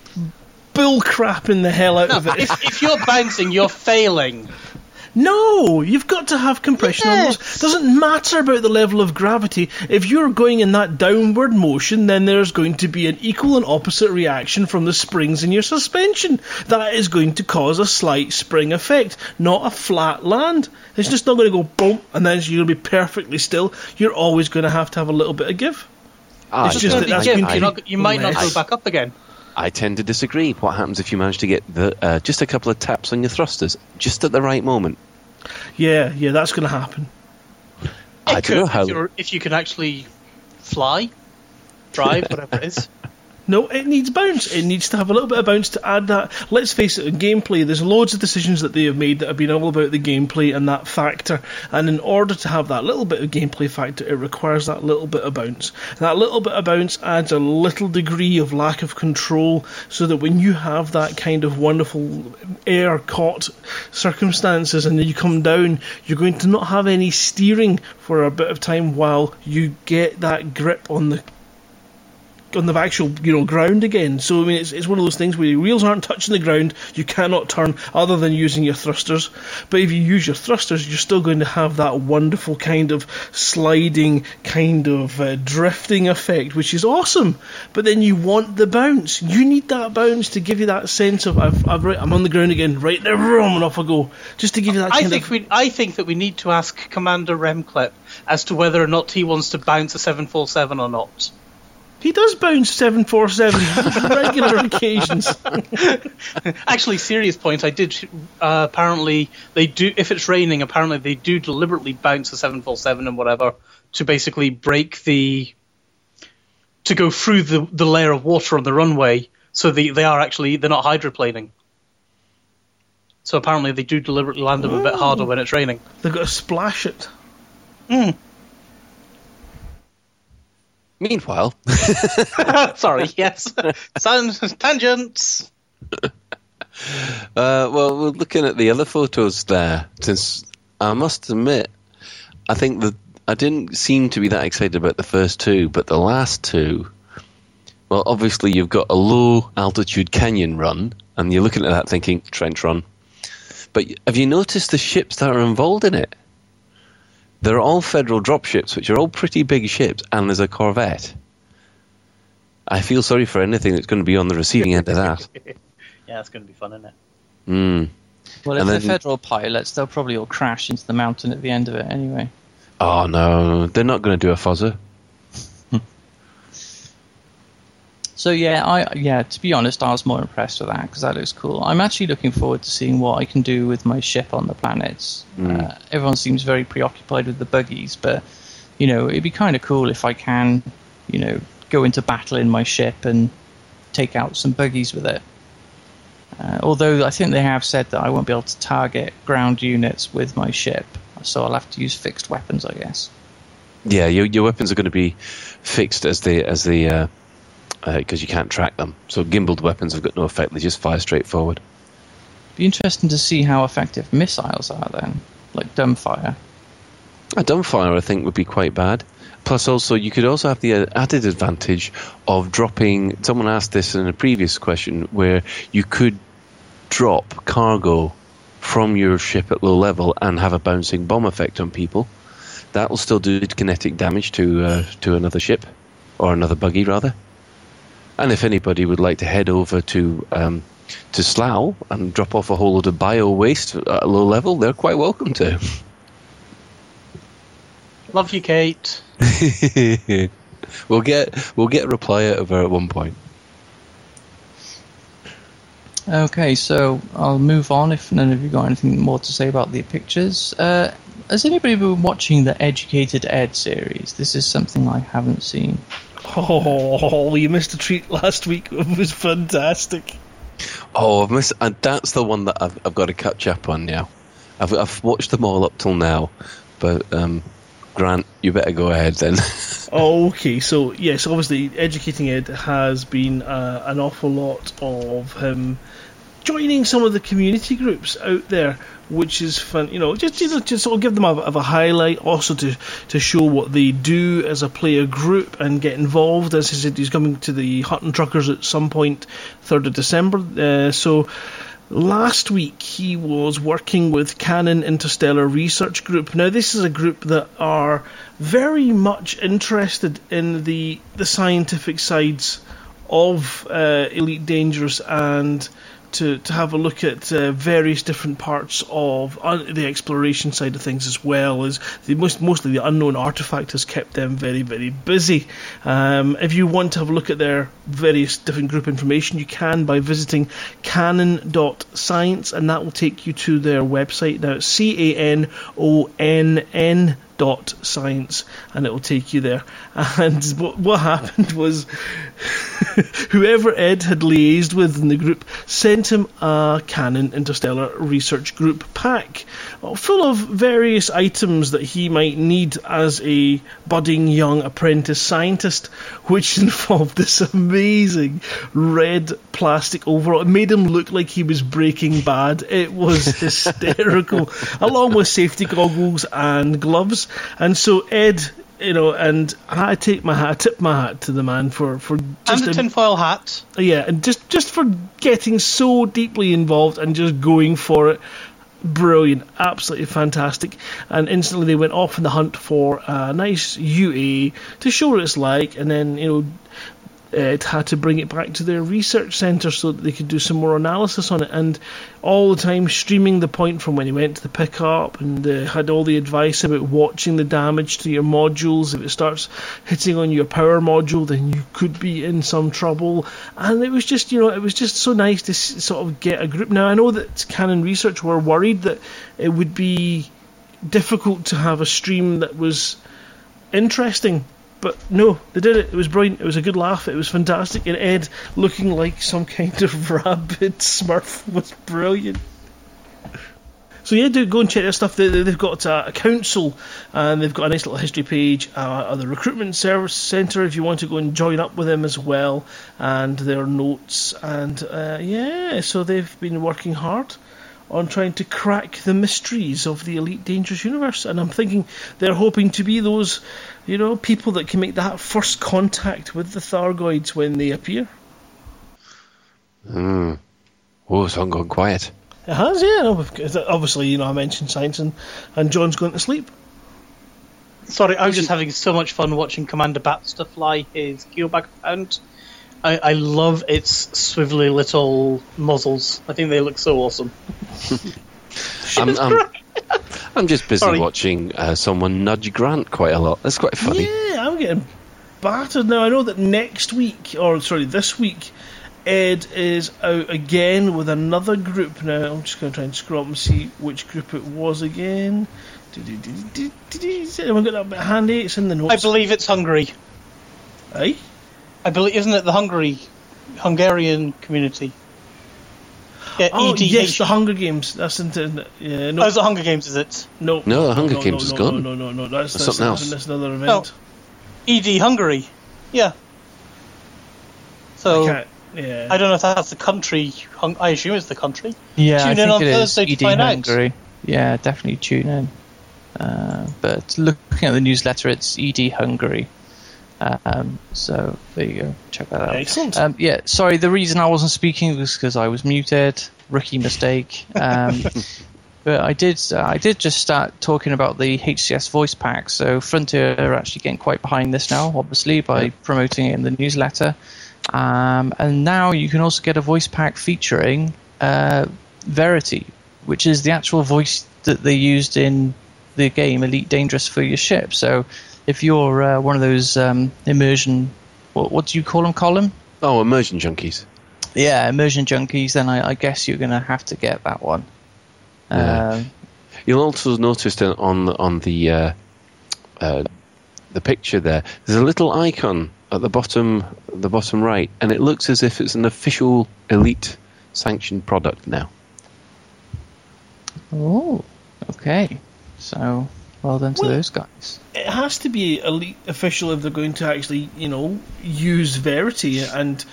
Bull crapping the hell out of it.
if, if you're bouncing, you're failing.
No, you've got to have compression on those.
Yes.
Doesn't matter about the level of gravity. If you're going in that downward motion, then there's going to be an equal and opposite reaction from the springs in your suspension. That is going to cause a slight spring effect, not a flat land. It's just not going to go boom and then you're going to be perfectly still. You're always going to have to have a little bit of give.
Ah,
It's just
Gonna
that
be
that's
given.
going
You're not- you might not go back up again.
I tend to disagree. What happens if you manage to get the uh, just a couple of taps on your thrusters just at the right moment?
Yeah, yeah, that's going to happen.
I
It
don't
could,
know how.
If, you're, if you can actually fly, drive, whatever it is.
No, it needs bounce. It needs to have a little bit of bounce to add that. Let's face it, in gameplay, there's loads of decisions that they have made that have been all about the gameplay and that factor. And in order to have that little bit of gameplay factor, it requires that little bit of bounce. That little bit of bounce adds a little degree of lack of control, so that when you have that kind of wonderful air caught circumstances and you come down, you're going to not have any steering for a bit of time while you get that grip on the on the actual you know ground again. So I mean, it's, it's one of those things where your wheels aren't touching the ground. You cannot turn other than using your thrusters. But if you use your thrusters, you're still going to have that wonderful kind of sliding, kind of uh, drifting effect, which is awesome. But then you want the bounce. You need that bounce to give you that sense of I've, I've right, I'm on the ground again. Right there, vroom, and off I go. Just to give you that
I think
of
we I think that we need to ask Commander Remclip as to whether or not he wants to bounce a 747 or not.
He does bounce seven four seven on regular occasions. *laughs*
Actually, serious point. I did. Uh, apparently, they do. If it's raining, apparently they do deliberately bounce four seven and whatever to basically break the to go through the the layer of water on the runway. So they they are actually they're not hydroplaning. So apparently they do deliberately land them a bit harder when it's raining.
They've got to splash it.
Meanwhile, *laughs* *laughs*
Sorry, yes. *laughs* Sounds tangents.
Uh, well, we're looking at the other photos there. Since I must admit, I think that I didn't seem to be that excited about the first two, but the last two. Well, obviously you've got a low altitude canyon run, and you're looking at that thinking trench run. But have you noticed the ships that are involved in it? They're all federal dropships, which are all pretty big ships, and there's a corvette. I feel sorry for anything that's going to be on the receiving end of that. *laughs*
Yeah, that's going to be fun, isn't it?
Mm.
Well, if
And
they're
then-
federal pilots, they'll probably all crash into the mountain at the end of it anyway.
Oh no, they're not going to do a fuzzer.
So yeah, I yeah. To be honest, I was more impressed with that because that looks cool. I'm actually looking forward to seeing what I can do with my ship on the planets. Uh, everyone seems very preoccupied with the buggies, but you know, it'd be kind of cool if I can, you know, go into battle in my ship and take out some buggies with it. Uh, although I think they have said that I won't be able to target ground units with my ship, so I'll have to use fixed weapons, I guess.
Yeah, your your weapons are going to be fixed as the as they uh, because you can't track them. So gimbaled weapons have got no effect; they just fire straight forward.
Be interesting to see how effective missiles are then, like dumbfire.
A dumbfire, I think, would be quite bad. Plus, also, you could also have the uh, added advantage of dropping. Someone asked this in a previous question, where you could drop cargo from your ship at low level and have a bouncing bomb effect on people. That will still do kinetic damage to uh, to another ship or another buggy, rather. And if anybody would like to head over to um, to Slough and drop off a whole load of bio waste at a low level, they're quite welcome to.
Love you, Kate. *laughs*
we'll get we'll get a reply out of her at one point.
Okay, so I'll move on if none of you got anything more to say about the pictures. Uh, has anybody been watching the Educating Ed series? This is something I haven't seen.
Oh, you missed a treat last week. *laughs* It was fantastic.
Oh, I've missed. And that's the one that I've, I've got to catch up on now. I've I've watched them all up till now, but um, Grant, you better go ahead then. *laughs*
Okay, so yes, obviously, educating Ed has been uh, an awful lot of him joining some of the community groups out there, which is fun. You know, just you know, just sort of give them a, a highlight, also to to show what they do as a player group and get involved. As I said, he's coming to the Hutton Truckers at some point, third of December. Uh, so. last week he was working with Canonn Interstellar Research Group. Now, this is a group that are very much interested in the the scientific sides of uh, Elite Dangerous and to, to have a look at uh, various different parts of uh, the exploration side of things as well as the most mostly the unknown artifact has kept them very very busy. Um, if you want to have a look at their various different group information, you can by visiting canonn.science and that will take you to their website. Now it's C A N O N N dot science and it will take you there. And what, what happened was *laughs* whoever ed had liaised with in the group sent him a canonn interstellar research group pack uh, full of various items that he might need as a budding young apprentice scientist which *laughs* involved this amazing red plastic overall. It made him look like he was breaking bad. It was *laughs* hysterical along with safety goggles and gloves and so Ed, you know, and I take my hat, I tip my hat to the man for for
just and the tinfoil hat.
Yeah, and just just for getting so deeply involved and just going for it. Brilliant, absolutely fantastic. And instantly they went off in the hunt for a nice UA to show what it's like, and then you know it had to bring it back to their research centre so that they could do some more analysis on it. And all the time streaming the point from when he went to the pickup and uh, had all the advice about watching the damage to your modules. If it starts hitting on your power module, then you could be in some trouble. And it was just, you know, it was just so nice to sort of get a group. Now, I know that Canonn Research were worried that it would be difficult to have a stream that was interesting but no, they did it. It was brilliant. It was a good laugh. It was fantastic. And Ed looking like some kind of *laughs* rabid smurf was brilliant. So yeah, do go and check their stuff. They, have got a, council and they've got a nice little history page. Uh, the recruitment service centre if you want to go and join up with them as well, and their notes. And uh, yeah, so they've been working hard on trying to crack the mysteries of the Elite Dangerous universe. And I'm thinking they're hoping to be those, you know, people that can make that first contact with the Thargoids when they appear.
Hmm. Oh, it's all gone quiet.
It has, yeah. No, obviously, you know, I mentioned science and, and John's going to sleep.
Sorry, I was just having so much fun watching Commander Baxter fly his Keelback pound. I, I love its swivelly little muzzles. I think they look so awesome. *laughs*
I'm, I'm, I'm, just busy Sorry. watching uh, someone nudge Grant quite a lot. That's quite funny.
Yeah, I'm getting battered now. I know that next week, or sorry, this week, Ed is out again with another group. Now I'm just going to try and scroll up and see which group it was again. Have I got that bit handy? It's in the notes.
I believe it's Hungary.
Aye.
I believe, isn't it the Hungary, Hungarian community?
Yeah, oh EDH. yes, the Hunger Games. That's into yeah. No,
oh, the Hunger Games, is it?
No,
no, the Hunger no, Games
no,
is gone.
No, no, no, no. That's,
that's, that's something else.
That's another event.
Oh, ED Hungary, yeah. So I, yeah. I don't know if that's the country. I assume it's the country.
Yeah, tune I in think on it Thursday is. to ED find Hungary. out. Yeah, definitely tune in. Uh, but looking at the newsletter, it's ED Hungary. Um, so there you go. Check that out.
Excellent.
Um, yeah, sorry. The reason I wasn't speaking was because I was muted. Rookie mistake. Um, *laughs* but I did. Uh, I did just start talking about the HCS voice pack. So Frontier are actually getting quite behind this now, obviously by promoting it in the newsletter. Um, and now you can also get a voice pack featuring uh, Verity, which is the actual voice that they used in the game Elite Dangerous for your ship. So if you're uh, one of those um, immersion, what, what, do you call them, Colin?
Oh, immersion junkies.
Yeah, immersion junkies. Then I, I guess you're going to have to get that one. Yeah. Um,
You'll also notice on on the uh, uh, the picture there, there's a little icon at the bottom, the bottom right, and it looks as if it's an official elite sanctioned product now.
Oh, okay. So well done to well, those guys.
It has to be elite official if they're going to actually, you know, use Verity and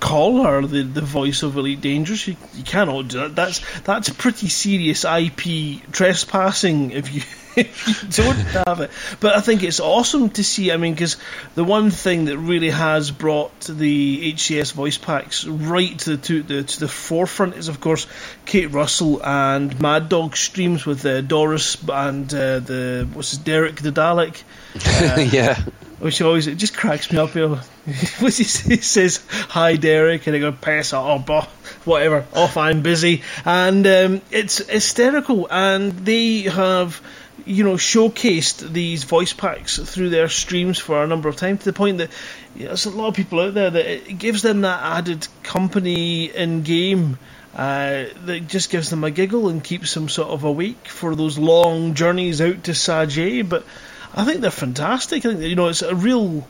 call her the, the voice of Elite Dangerous. You, you cannot do that. That's that's pretty serious IP trespassing if you if *laughs* you don't have it. But I think it's awesome to see. I mean, because the one thing that really has brought the HCS voice packs right to the, to the to the forefront is, of course, Kate Russell and Mad Dog streams with uh, Doris and uh, the what's his Derek the Dalek. *laughs*
yeah.
Which always it just cracks me up. You know, *laughs* he says hi Derek, and I go pass oh bah, whatever. Off I'm busy, and um, it's hysterical. And they have you know, showcased these voice packs through their streams for a number of times to the point that you know, there's a lot of people out there that it gives them that added company in game. Uh, that just gives them a giggle and keeps them sort of awake for those long journeys out to Sag A. But I think they're fantastic. I think you know it's a real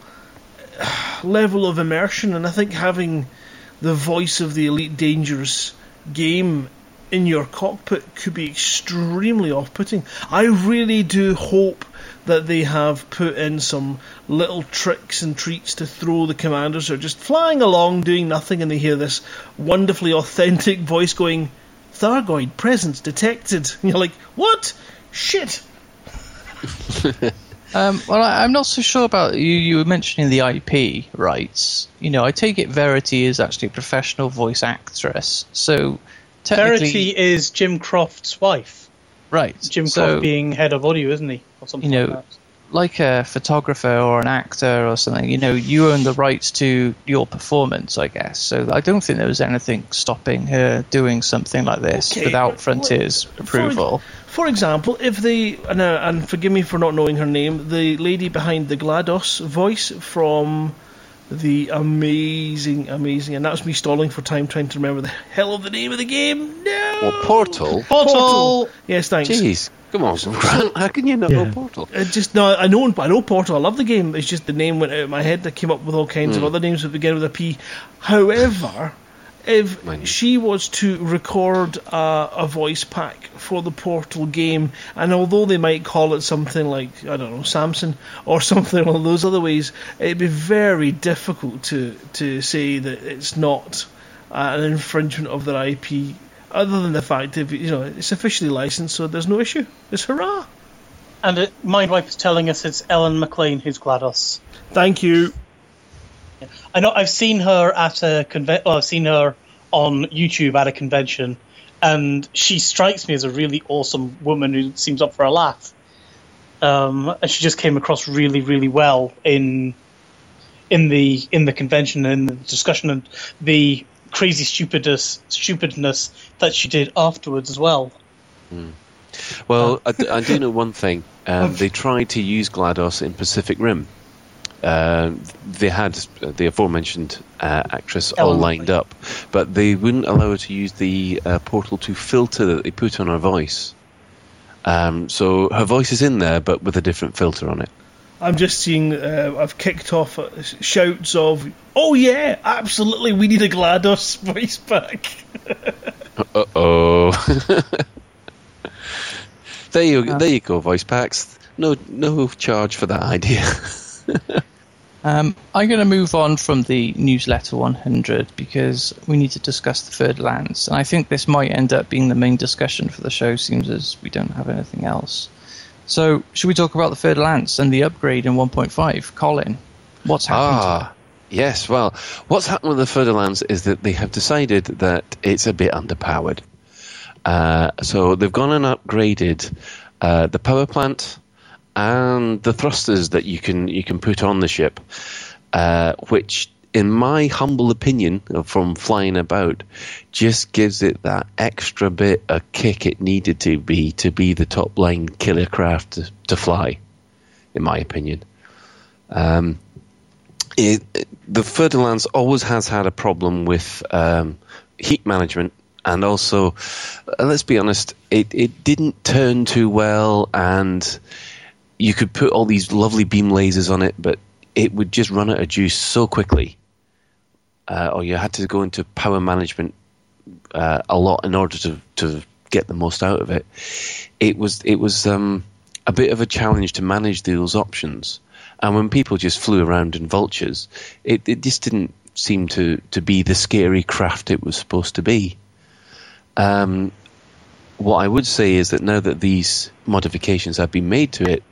level of immersion, and I think having the voice of the Elite Dangerous game in your cockpit could be extremely off-putting. I really do hope that they have put in some little tricks and treats to throw the commanders who are just flying along doing nothing and they hear this wonderfully authentic voice going, Thargoid presence detected. And *laughs* you're like, what? Shit. *laughs*
um, well, I, am not so sure about you. You were mentioning the IP rights. You know, I take it Verity is actually a professional voice actress. So
Verity is Jim Croft's wife.
Right.
Jim so, Croft being head of audio, isn't he? Or something
you know,
like,
like a photographer or an actor or something, you know, you own the rights to your performance, I guess. So I don't think there was anything stopping her doing something like this okay, without Frontier's approval.
For, for, example, if the and, uh, and forgive me for not knowing her name, the lady behind the GLaDOS voice from the amazing, amazing, and that's me stalling for time trying to remember the hell of the name of the game. No,
well, Portal.
Portal. Portal. Yes, thanks.
Jeez, come on, Grant. *laughs* How can you not yeah. know Portal?
It just no, I know, I know Portal. I love the game. It's just the name went out of my head. I came up with all kinds mm. of hmm. other names that begin with a P. However if she was to record a, a, voice pack for the Portal game, and although they might call it something like I don't know Samson or *laughs* something along those other ways, it'd be very difficult to to say that it's not uh, an infringement of their IP. Other than the fact that you know it's officially licensed, so there's no issue. It's hurrah!
And uh, Mindwipe is telling us it's Ellen McLain who's GLaDOS.
Thank you.
I know I've seen her at a convention. Well, I've seen her on YouTube at a convention, and she strikes me as a really awesome woman who seems up for a laugh. Um, and she just came across really, really well in in the in the convention and the discussion and the crazy stupidness stupidness that she did afterwards as well.
Mm. Well, I, I, do know one thing. *laughs* Um, they tried to use GLaDOS in Pacific Rim. Uh, they had the aforementioned uh, actress Ellen all lined up, but they wouldn't allow her to use the uh, Portal 2 filter that they put on her voice. Um, so her voice is in there, but with a different filter on it.
I'm just seeing. Uh, I've kicked off uh, shouts of, "Oh yeah, absolutely! We need a GLaDOS *laughs* voice back."
uh oh. *laughs* there you, there you go, voice packs. No, no charge for that idea. *laughs*
Um, I'm going to move on from the newsletter 100 because we need to discuss the Fer-de-Lance, and I think this might end up being the main discussion for the show, seems as we don't have anything else. So, should we talk about the Fer-de-Lance and the upgrade in 1.5? Colin, what's happened?
Ah, yes. Well, what's happened with the Fer-de-Lance is that they have decided that it's a bit underpowered. Uh, so they've gone and upgraded uh, the power plant, and the thrusters that you can you can put on the ship, uh, which, in my humble opinion, from flying about, just gives it that extra bit of kick it needed to be to be the top line killer craft to, to fly, in my opinion. Um, it, it, the Fer-de-Lance always has had a problem with um, heat management and also, uh, let's be honest, it, it didn't turn too well, and you could put all these lovely beam lasers on it, but it would just run out of juice so quickly. Uh, or you had to go into power management uh, a lot in order to, to get the most out of it. It was it was um, a bit of a challenge to manage those options. And when people just flew around in vultures, it, it just didn't seem to, to be the scary craft it was supposed to be. Um, what I would say is that now that these modifications have been made to it,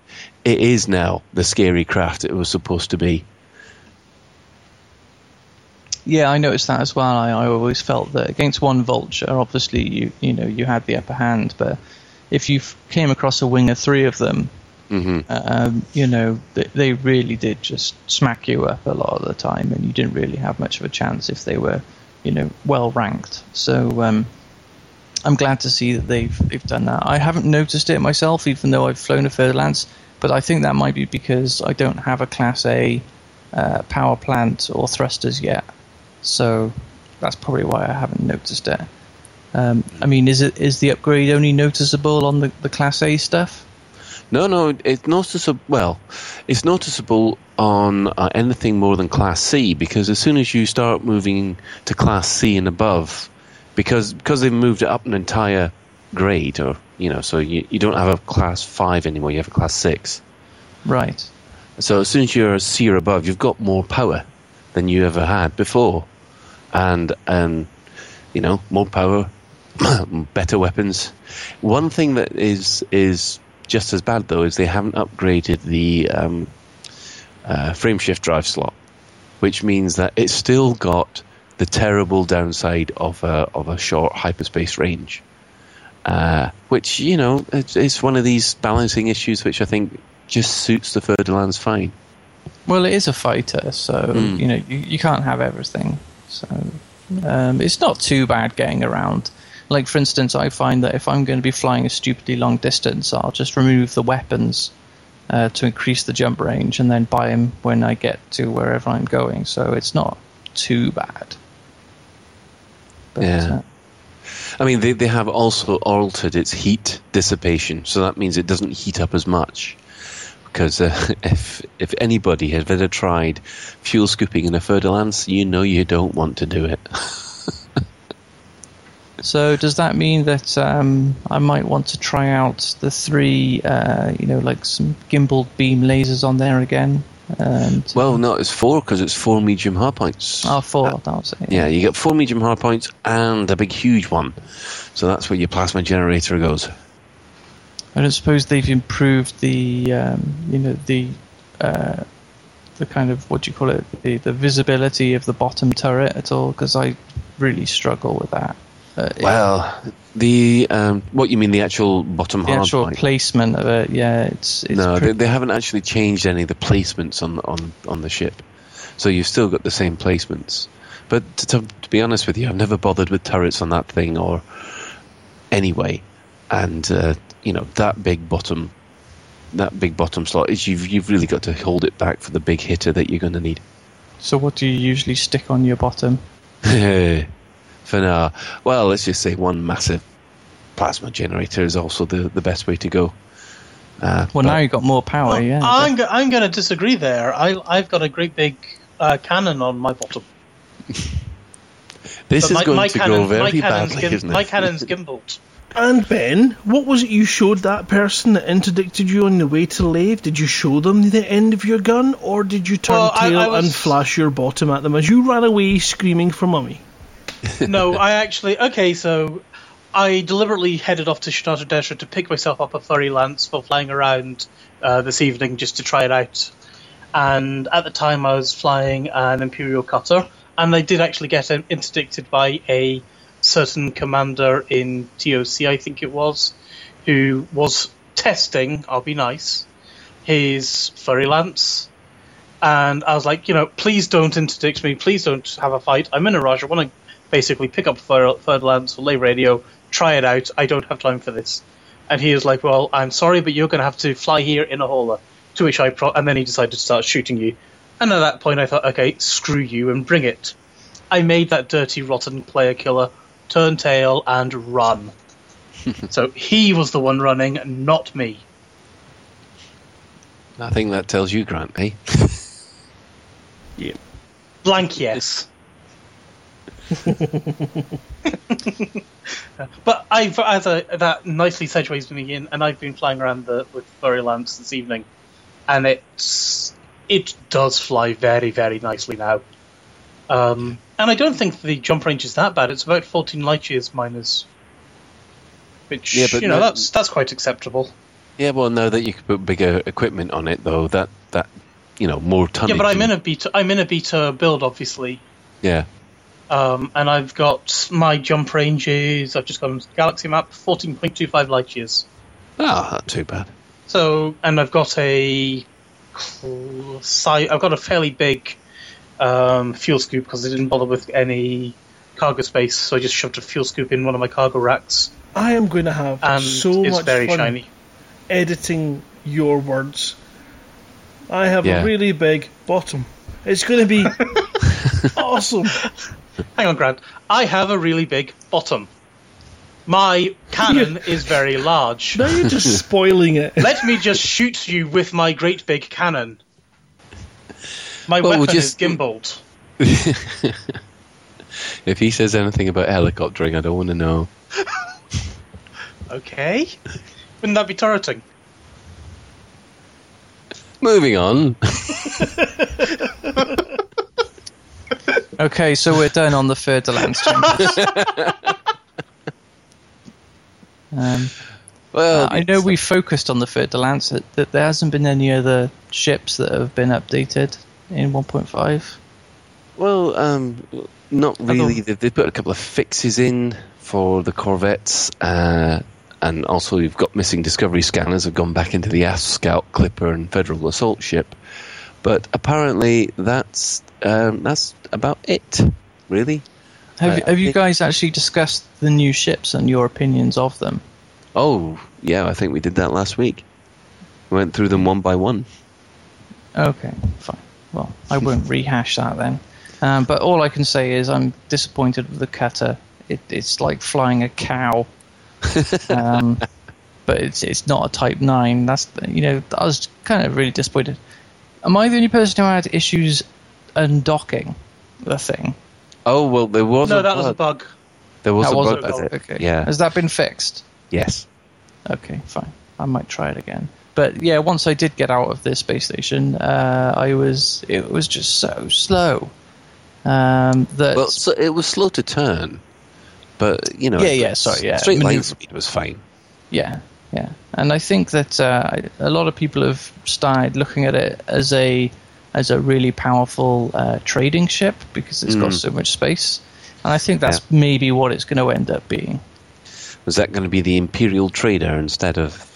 it is now the scary craft it was supposed to be.
Yeah, I noticed that as well. I, I always felt that against one vulture, obviously you you know you had the upper hand, but if you came across a wing of three of them,
hmm
um, you know they, they really did just smack you up a lot of the time, and you didn't really have much of a chance if they were, you know, well ranked. So um, I'm glad to see that they've they've done that. I haven't noticed it myself, even though I've flown a Fer-de-Lance, but I think that might be because I don't have a Class A uh, power plant or thrusters yet. So that's probably why I haven't noticed it. Um, I mean, is it is the upgrade only noticeable on the, the Class A stuff?
No, no, it's noticeable. Well, it's noticeable on uh, anything more than Class C because as soon as you start moving to Class C and above, because because they've moved it up an entire grade, or you know, so you, you don't have a Class Five anymore. You have a Class Six.
Right.
So as soon as you're a C or above, you've got more power than you ever had before, and um, you know, more power, *clears throat* better weapons. One thing that is is just as bad though is they haven't upgraded the um, uh, frame shift drive slot, which means that it's still got the terrible downside of a of a short hyperspace range. Uh, which you know it's, it's one of these balancing issues which I think just suits the Fer-de-Lance's fine.
Well, it is a fighter, so
Mm.
you know you, you can't have everything. So um, it's not too bad getting around. Like for instance, I find that if I'm going to be flying a stupidly long distance, I'll just remove the weapons uh, to increase the jump range, and then buy them when I get to wherever I'm going. So it's not too bad. But,
Yeah.
uh,
I mean, they, they have also altered its heat dissipation, so that means it doesn't heat up as much. Because uh, *laughs* if if anybody has ever tried fuel scooping in a Fer-de-Lance, you know you don't want to do it. *laughs*
So does that mean that um, I might want to try out the three, uh, you know, like some gimbal beam lasers on there again? And
well, no, it's four because it's four medium hard points.
oh, four. that was it.
Yeah, you get four medium hard points and a big huge one. So that's where your plasma generator goes.
I don't suppose they've improved the, um, you know, the, uh, the kind of what do you call it, the, the visibility of the bottom turret at all? Because I really struggle with that. Uh,
Well, the um, what you mean the actual bottom
the
hard
actual
point?
placement of it, yeah, it's it's
no, they,
pretty-
they haven't actually changed any of the placements on on on the ship, so you've still got the same placements. But to, to, to be honest with you, I've never bothered with turrets on that thing or anyway, and uh, you know that big bottom, that big bottom slot is you've you've really got to hold it back for the big hitter that you're going to need.
So what do you usually stick on your bottom? *laughs*
For now, well, let's just say one massive plasma generator is also the the best way to go. Uh,
Well,
but-
now you've got more power,
Well,
yeah.
I'm, go- I'm going to disagree there. I, I've got a great big uh, cannon on my bottom.
this
But
is
my,
going
my
to
cannon,
go very
my cannon's
badly,
gim-
isn't it?
My cannon's gimbaled.
And Ben, what was it you showed that person that interdicted you on the way to Lave? Did you show them the end of your gun, or did you turn
Well, I-
tail
I was-
and flash your bottom at them as you ran away screaming for mummy?
No, *laughs* I actually okay. So I deliberately headed off to Shinrarta Dezhra to pick myself up a furry lance for flying around uh, this evening just to try it out. And at the time, I was flying an Imperial cutter, and I did actually get interdicted by a certain commander in TOC, I think it was, who was testing. I'll be nice. His furry lance. And I was like, you know, please don't interdict me. Please don't have a fight. I'm in a rush. I want to basically pick up Third, third Lance or Lay Radio, try it out. I don't have time for this. And he was like, well, I'm sorry, but you're going to have to fly here in a hauler. To which I, pro- and then he decided to start shooting you. And at that point, I thought, okay, screw you and bring it. I made that dirty, rotten player killer turn tail and run. *laughs* so he was the one running, not me.
I think that tells you, Grant, eh? *laughs*
Blank yes. But I've as a, that nicely segues me in, and I've been flying around the, with Furry lamps this evening, and it's it does fly very very nicely now. Um, and I don't think the jump range is that bad. It's about 14 light years minus. which
Yeah, but
you know
no-
that's that's quite acceptable.
Yeah, well, now that you can put bigger equipment on it, though, that that you know more tonnage.
Yeah, but I'm in a beta. I'm in a beta build, obviously,
yeah.
Um, and I've got my jump ranges. I've just got a galaxy map, 14.25 light years.
Oh, not too bad.
So, and I've got a si- I've got a fairly big um, fuel scoop because I didn't bother with any cargo space, so I just shoved a fuel scoop in one of my cargo racks,
I am going to have
and
so
it's
much
very
fun
shiny.
editing your words. I have
Yeah.
a really big bottom. It's going to be *laughs* awesome.
Hang on, Grant. I have a really big bottom. My cannon *laughs* is very large.
Now you're just *laughs* spoiling it.
Let me just shoot you with my great big cannon. My
Well, we'll
weapon
just-
is gimbaled. *laughs*
If he says anything about helicoptering, I don't want to know.
Okay. Wouldn't that be turreting?
Moving on.
Okay, so we're done on the Fer de Lance changes. *laughs* um,
Well,
Uh, I know we focused on the Fer de Lance, that, that there hasn't been any other ships that have been updated in 1.5.
Well, um, not really. They, they put a couple of fixes in for the Corvettes, uh, and also you've got missing Discovery scanners have gone back into the Asp Scout, Clipper, and Federal assault ship. But apparently, that's um, that's about it, really.
Have,
I
have you guys actually discussed the new ships and your opinions of them?
Oh, yeah, I think we did that last week. We went through them one by one.
Okay, fine. Well, I won't *laughs* rehash that then. Um, but all I can say is I'm disappointed with the cutter. It, it's like flying a cow. *laughs* um, but it's it's not a Type Nine. That's you know I was kind of really disappointed. Am I the only person who had issues undocking the thing?
Oh well, there was
No,
a
that was a
bug.
bug.
There was
that
a
was
bug
a
with
bug.
it.
Okay.
Yeah.
Has that been fixed?
Yes.
Okay, fine. I might try it again. But yeah, once I did get out of the space station, uh, I was it was just so slow. Um, that
Well, so it was slow to turn, but you know.
Yeah, yeah, sorry, yeah.
Straight line speed was fine.
yeah, yeah, and I think that uh, a lot of people have started looking at it as a as a really powerful uh, trading ship because it's got
Mm.
so much space, and I think that's maybe what it's going to end up being.
Was that going to be the Imperial Trader instead of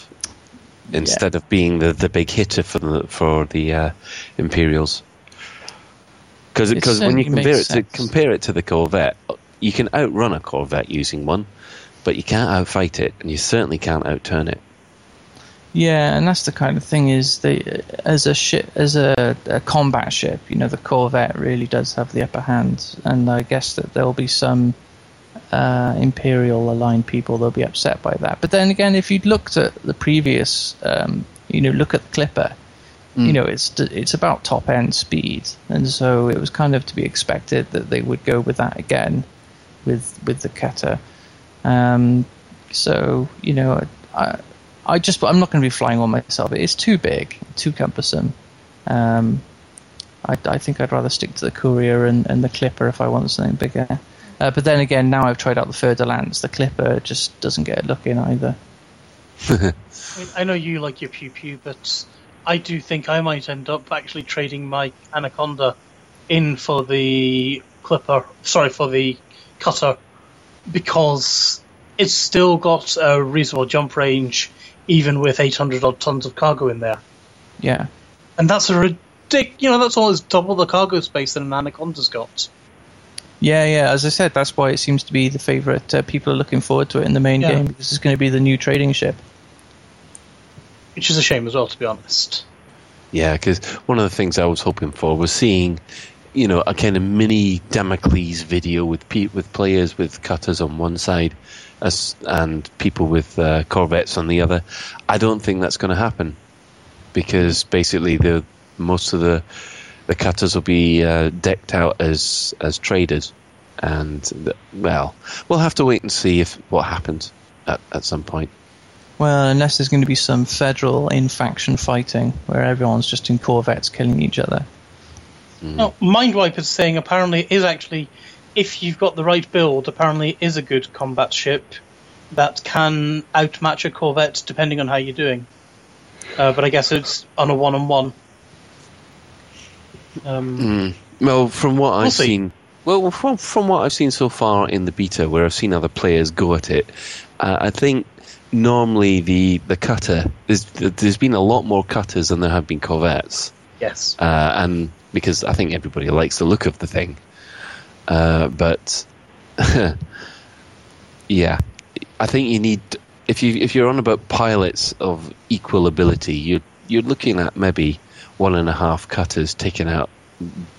instead of being the, the big hitter for the for the uh, Imperials? Because because when you compare it to compare it to the Corvette, you can outrun a Corvette using one, but you can't outfight it, and you certainly can't outturn it.
Yeah, and that's the kind of thing is the as a ship as a, a combat ship, you know, the Corvette really does have the upper hand, and I guess that there'll be some uh, Imperial aligned people that'll be upset by that. But then again, if you'd looked at the previous, um, you know, look at the Clipper, you know, it's it's about top end speed, and so it was kind of to be expected that they would go with that again, with with the cutter. Um, so you know, I I just I'm not going to be flying one myself. It's too big, too cumbersome. Um, I, I think I'd rather stick to the Courier and, and the Clipper if I want something bigger. Uh, but then again, now I've tried out the de Lance, the Clipper just doesn't get a look in either.
I, *laughs* mean, I know you like your pew pew, but I do think I might end up actually trading my Anaconda in for the Clipper. Sorry, for the Cutter, because it's still got a reasonable jump range, even with 800 odd tons of cargo in there.
Yeah.
And that's a ridic- You know, that's almost double the cargo space that an Anaconda's got.
Yeah, yeah. As I said, that's why it seems to be the favourite. Uh, people are looking forward to it in the main
Yeah.
game because it's going to be the new trading ship.
Which is a shame as well, to be honest.
Yeah, because one of the things I was hoping for was seeing, you know, a kind of mini Damocles video with pe- with players with cutters on one side, as and people with uh, corvettes on the other. I don't think that's going to happen because basically the most of the the cutters will be uh, decked out as as traders, and the, well, we'll have to wait and see if what happens at, at some point.
Well, unless there's going to be some federal in-faction fighting where everyone's just in corvettes killing each other.
No, Mindwipe is saying apparently it is actually, if you've got the right build, apparently is a good combat ship. that can outmatch a Corvette depending on how you're doing. Uh, but I guess it's on a one-on-one. Um,
Well, from what I've
see.
seen, well, from, from what I've seen so far in the beta, where I've seen other players go at it, uh, I think normally the the cutter there's there's been a lot more cutters than there have been Corvettes,
Yes.
uh, and because I think everybody likes the look of the thing, uh, but *laughs* yeah, I think you need if you if you're on about pilots of equal ability, you're you're looking at maybe one and a half cutters taking out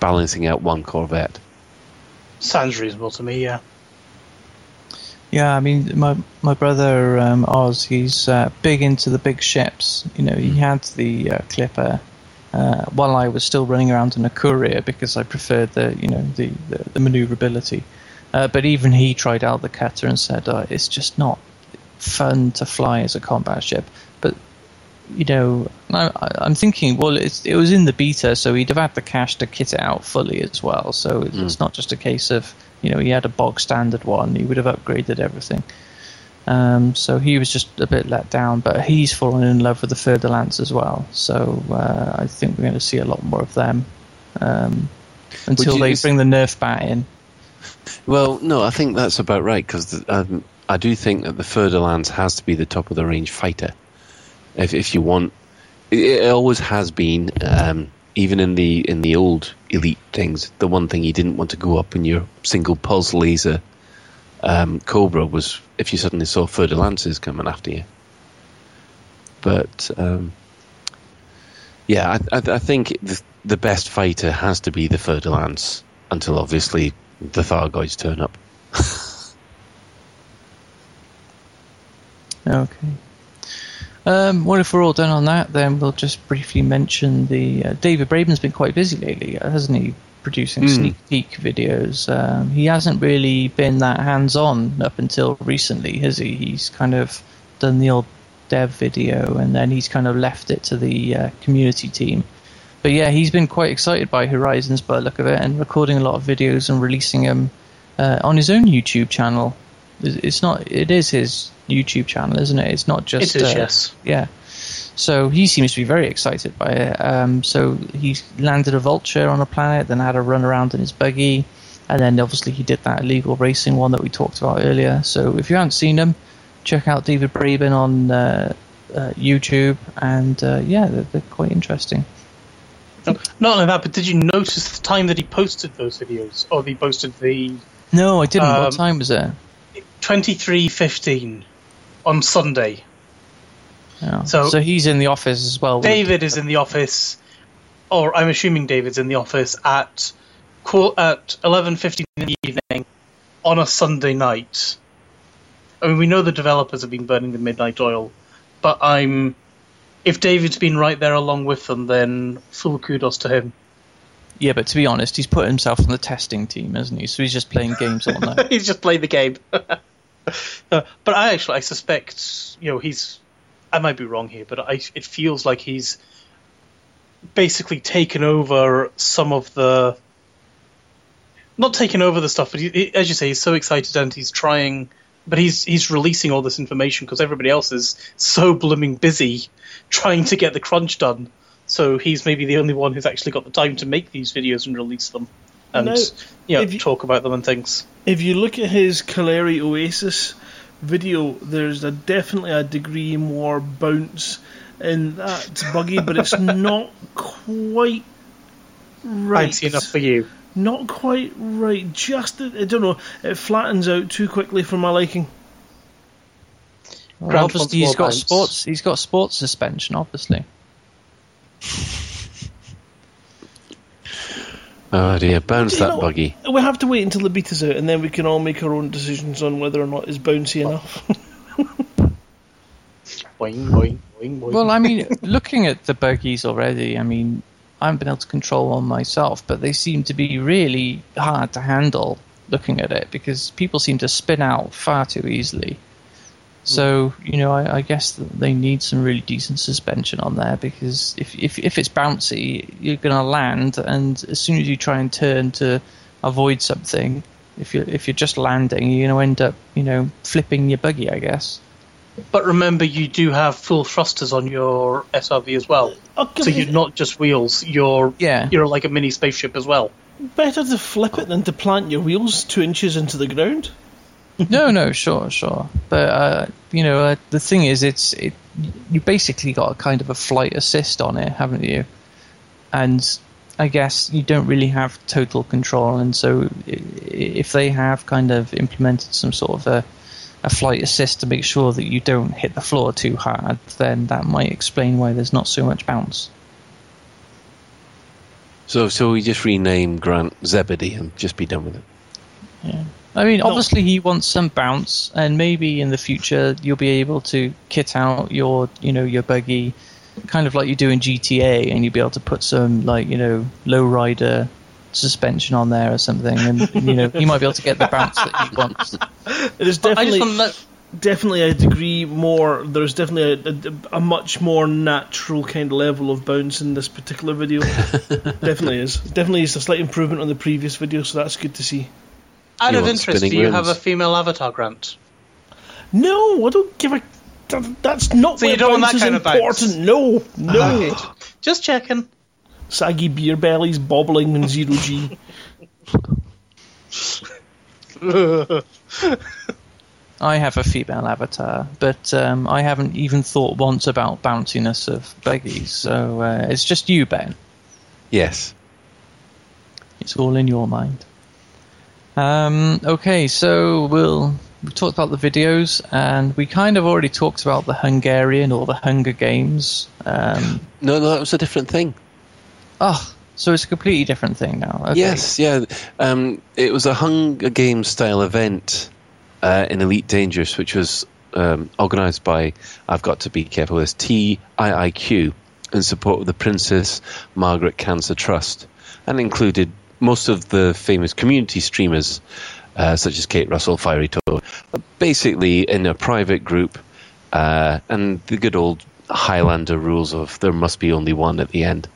balancing out one Corvette.
Sounds reasonable to me, yeah.
Yeah, I mean, my my brother um, Oz, he's uh, big into the big ships. You know, he had the uh, Clipper uh, while I was still running around in a courier because I preferred the you know the the, the maneuverability. Uh, but even he tried out the Cutter and said uh, it's just not fun to fly as a combat ship. But you know, I, I'm thinking, well, it's, it was in the beta, so he'd have had the cash to kit it out fully as well. So it's it's not just a case of, you know, he had a bog standard one, he would have upgraded everything. Um, so he was just a bit let down, but he's fallen in love with the Fer-de-Lance as well. So uh, I think we're going to see a lot more of them um, until
you-
they bring the Nerf bat in.
Well, no, I think that's about right because um, I do think that the Fer-de-Lance has to be the top of the range fighter. If if you want, it, it always has been. Um, even in the in the old elite things, the one thing you didn't want to go up in your single pulse laser um, Cobra was if you suddenly saw Fer-de-Lances coming after you. But um, yeah, I, I, I think the, the best fighter has to be the Fer-de-Lance until obviously the Thargoids turn up. *laughs*
Okay. Um, well, if we're all done on that, then we'll just briefly mention the uh, David Braben's been quite busy lately, hasn't he? Producing sneak peek videos. Um, he hasn't really been that hands on up until recently, has he? He's kind of done the old dev video and then he's kind of left it to the uh, community team. But yeah, he's been quite excited by Horizons by the look of it and recording a lot of videos and releasing them uh, on his own YouTube channel. It's it's not. It is his YouTube channel, isn't it? It's not just.
It is,
uh,
yes.
Yeah. So he seems to be very excited by it. Um, so he landed a vulture on a planet, then had a run around in his buggy, and then obviously he did that illegal racing one that we talked about earlier. So if you haven't seen him, check out David Braben on uh, uh, YouTube, and uh, yeah, they're, they're quite interesting.
Not only that, but did you notice the time that he posted those videos? Or he posted the
No, I didn't.
Um,
what time was it?
23.15 on Sunday.
Yeah.
so-
so he's in the office as well.
David is in the office, or I'm assuming David's in the office at qu- at 11:15 in the evening on a Sunday night. I mean, we know the developers have been burning the midnight oil, but I'm if David's been right there along with them, then full kudos to him.
Yeah, but to be honest, he's put himself on the testing team, hasn't he? So he's just playing games all night. *laughs*
he's just playing the game. *laughs* Uh, but I actually, I suspect, you know, he's. I might be wrong here, but I, it feels like he's basically taken over some of the. Not taken over the stuff, but he, he- as you say, he's so excited and he's trying. But he's he's releasing all this information because everybody else is so blooming busy trying to get the crunch done. So he's maybe the only one who's actually got the time to make these videos and release them, and you know,
you-
talk about them and things.
If you look at his Caleri Oasis video, there's a definitely a degree more bounce in that buggy, but it's *laughs* not quite right.
Fancy enough for you.
Not quite right. Just I don't know. It flattens out too quickly for my liking.
Well,
Grant
obviously,
wants
he's
more
got
bounce.
sports. He's got sports suspension, obviously. *laughs*
Oh dear, bounce
You
that
know,
buggy.
We have to wait until the beta's out, and then we can all make our own decisions on whether or not it's bouncy enough. *laughs*
Boing, boing, boing, boing.
Well, I mean, looking at the buggies already, I mean, I haven't been able to control one myself, but they seem to be really hard to handle looking at it because people seem to spin out far too easily. So, you know, I, I guess that they need some really decent suspension on there because if, if, if it's bouncy, you're going to land, and as soon as you try and turn to avoid something, If you if you're just landing, you're going to end up, you know, flipping your buggy, I guess.
But remember, you do have full thrusters on your SRV as well.
Oh,
So you're not just wheels. You're
Yeah.
You're like a mini spaceship as well.
better to flip it than to plant your wheels two inches into the ground. *laughs*
no, no, sure, sure. But uh, you know, uh, the thing is, it's it. You basically got a kind of a flight assist on it, haven't you? And I guess you don't really have total control, and so if they have kind of implemented some sort of a a flight assist to make sure that you don't hit the floor too hard, then that might explain why there's not so much bounce.
So, so we just rename Grant Zebedee and just be done with it.
Yeah. I mean, obviously he wants some bounce, and maybe in the future you'll be able to kit out your, you know, your buggy, kind of like you do in GTA, and you'll be able to put some like, you know, low rider suspension on there or something, and you know, you might be able to get the bounce that you want. *laughs*
It is definitely
let.
definitely a degree more. There's definitely a, a, a much more natural kind of level of bounce in this particular video. *laughs* definitely is. Definitely is a slight improvement on the previous video, so that's good to see.
Out of interest, do
spinning
you have a female avatar, Grant?
No, I don't give a. that- That's not
So you don't want
bounce
that
is
kind of
important. No, no.
Okay. Just checking.
Saggy beer bellies bobbling in zero G. *laughs*
I have a female avatar, but um, I haven't even thought once about bounciness of buggies, so uh, it's just you, Ben.
Yes.
It's all in your mind. Um, okay, so we'll we talked about the videos, and we kind of already talked about the Hungarian or the Hunger Games. Um,
No, no, that was a different thing.
oh, so it's a completely different thing now. Okay.
Yes, yeah. Um, it was a Hunger Games style event uh, in Elite Dangerous, which was um, organised by, I've got to be careful with this, TIIQ, in support of the Princess Margaret Cancer Trust, and included most of the famous community streamers, uh, such as Kate Russell, Fiery Toad, basically in a private group, uh, and the good old Highlander rules of there must be only one at the end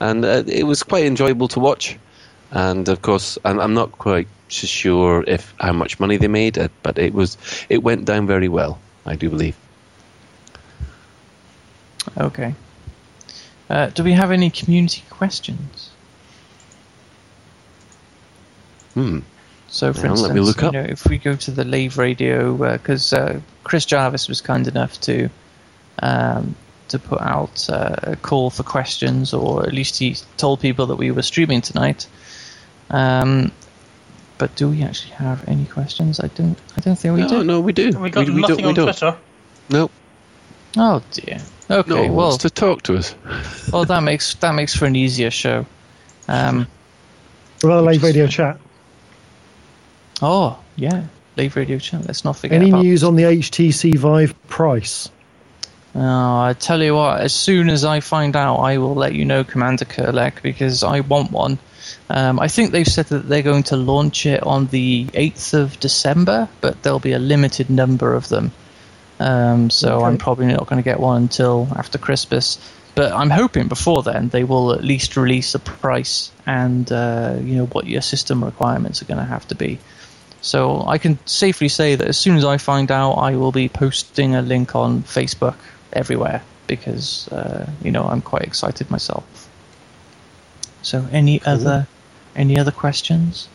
and uh, it was quite enjoyable to watch. And of course, I'm, I'm not quite sure if how much money they made, uh, but it was it went down very well. I do believe.
Okay. Uh, do we have any community questions?
Hmm.
So, for
Hang on, let
instance,
me look
you know, if we go to the Lave Radio, because uh, Chris Jarvis was kind enough to um, to put out uh, a call for questions, or at least he told people that we were streaming tonight. Um, but do we actually have any questions? I don't. I don't think we
no,
do.
no, we do.
We got
we, we
nothing
don't, we
on
don't.
Twitter.
No,
Oh dear.
no
Okay.
one
well,
wants to talk to us.
well, that makes that makes for an easier show. Um,
What about the Lave Radio chat?
Oh yeah, Lave Radio Channel. Let's not forget
Any
about
news on the HTC Vive price?
Oh, I tell you what, as soon as I find out, I will let you know, Commander Kurlek, because I want one. Um, I think they've said that they're going to launch it on the 8th of December, but there'll be a limited number of them. Um, so
Okay.
I'm probably not going to get one until after Christmas. But I'm hoping before then they will at least release a price and uh, you know what your system requirements are going to have to be. So I can safely say that as soon as I find out, I will be posting a link on Facebook everywhere because uh, you know I'm quite excited myself. So any other any other questions?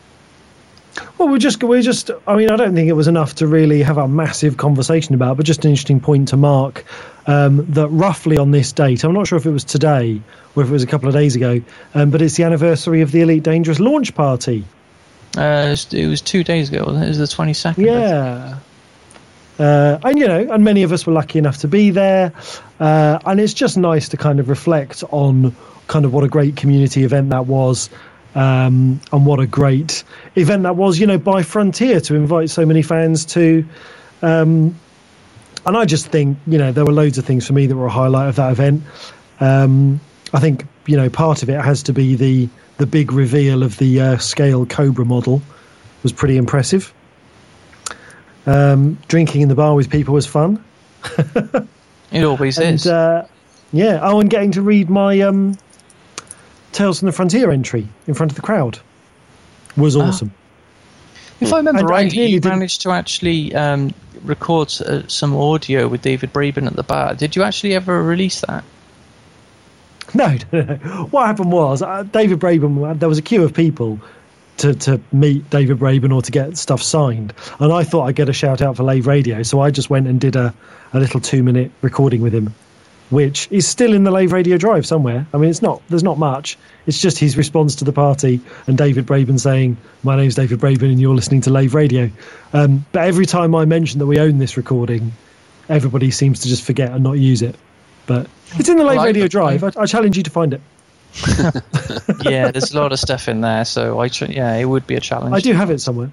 Well, we're just we're just. I mean, I don't think it was enough to really have a massive conversation about, but just an interesting point to mark um, that roughly on this date, I'm not sure if it was today or if it was a couple of days ago, um, but it's the anniversary of the Elite Dangerous launch party.
Uh, it, was, two days ago. Wasn't it? it was the twenty second.
Yeah. Uh, and you know, and many of us were lucky enough to be there, uh, and it's just nice to kind of reflect on kind of what a great community event that was, um, and what a great event that was. You know, by Frontier to invite so many fans to, um, and I just think you know there were loads of things for me that were a highlight of that event. Um, I think you know part of it has to be the the big reveal of the uh, scale Cobra model was pretty impressive. Um, drinking in the bar with people was fun. *laughs*
It always
And
is.
uh, yeah, oh, and getting to read my um, Tales from the Frontier entry in front of the crowd was
Ah.
awesome.
If I remember
And- and
right,
clearly
you managed to actually um, record uh, some audio with David Braben at the bar. Did you actually ever release that? *laughs*
No, no, no. What happened was uh, David Braben. There was a queue of people to, to meet David Braben or to get stuff signed, and I thought I'd get a shout out for Lave Radio, so I just went and did a, a little two minute recording with him, which is still in the Lave Radio Drive somewhere. I mean, it's not there's not much. It's just his response to the party and David Braben saying, "My name's David Braben, and you're listening to Lave Radio." Um, but every time I mention that we own this recording, everybody seems to just forget and not use it. But it's in the Lave
Well, I-
Radio Drive. I, I challenge you to find it. *laughs*
yeah, there's a lot of stuff in there, so I tr- yeah, it would be a challenge.
I do have it somewhere.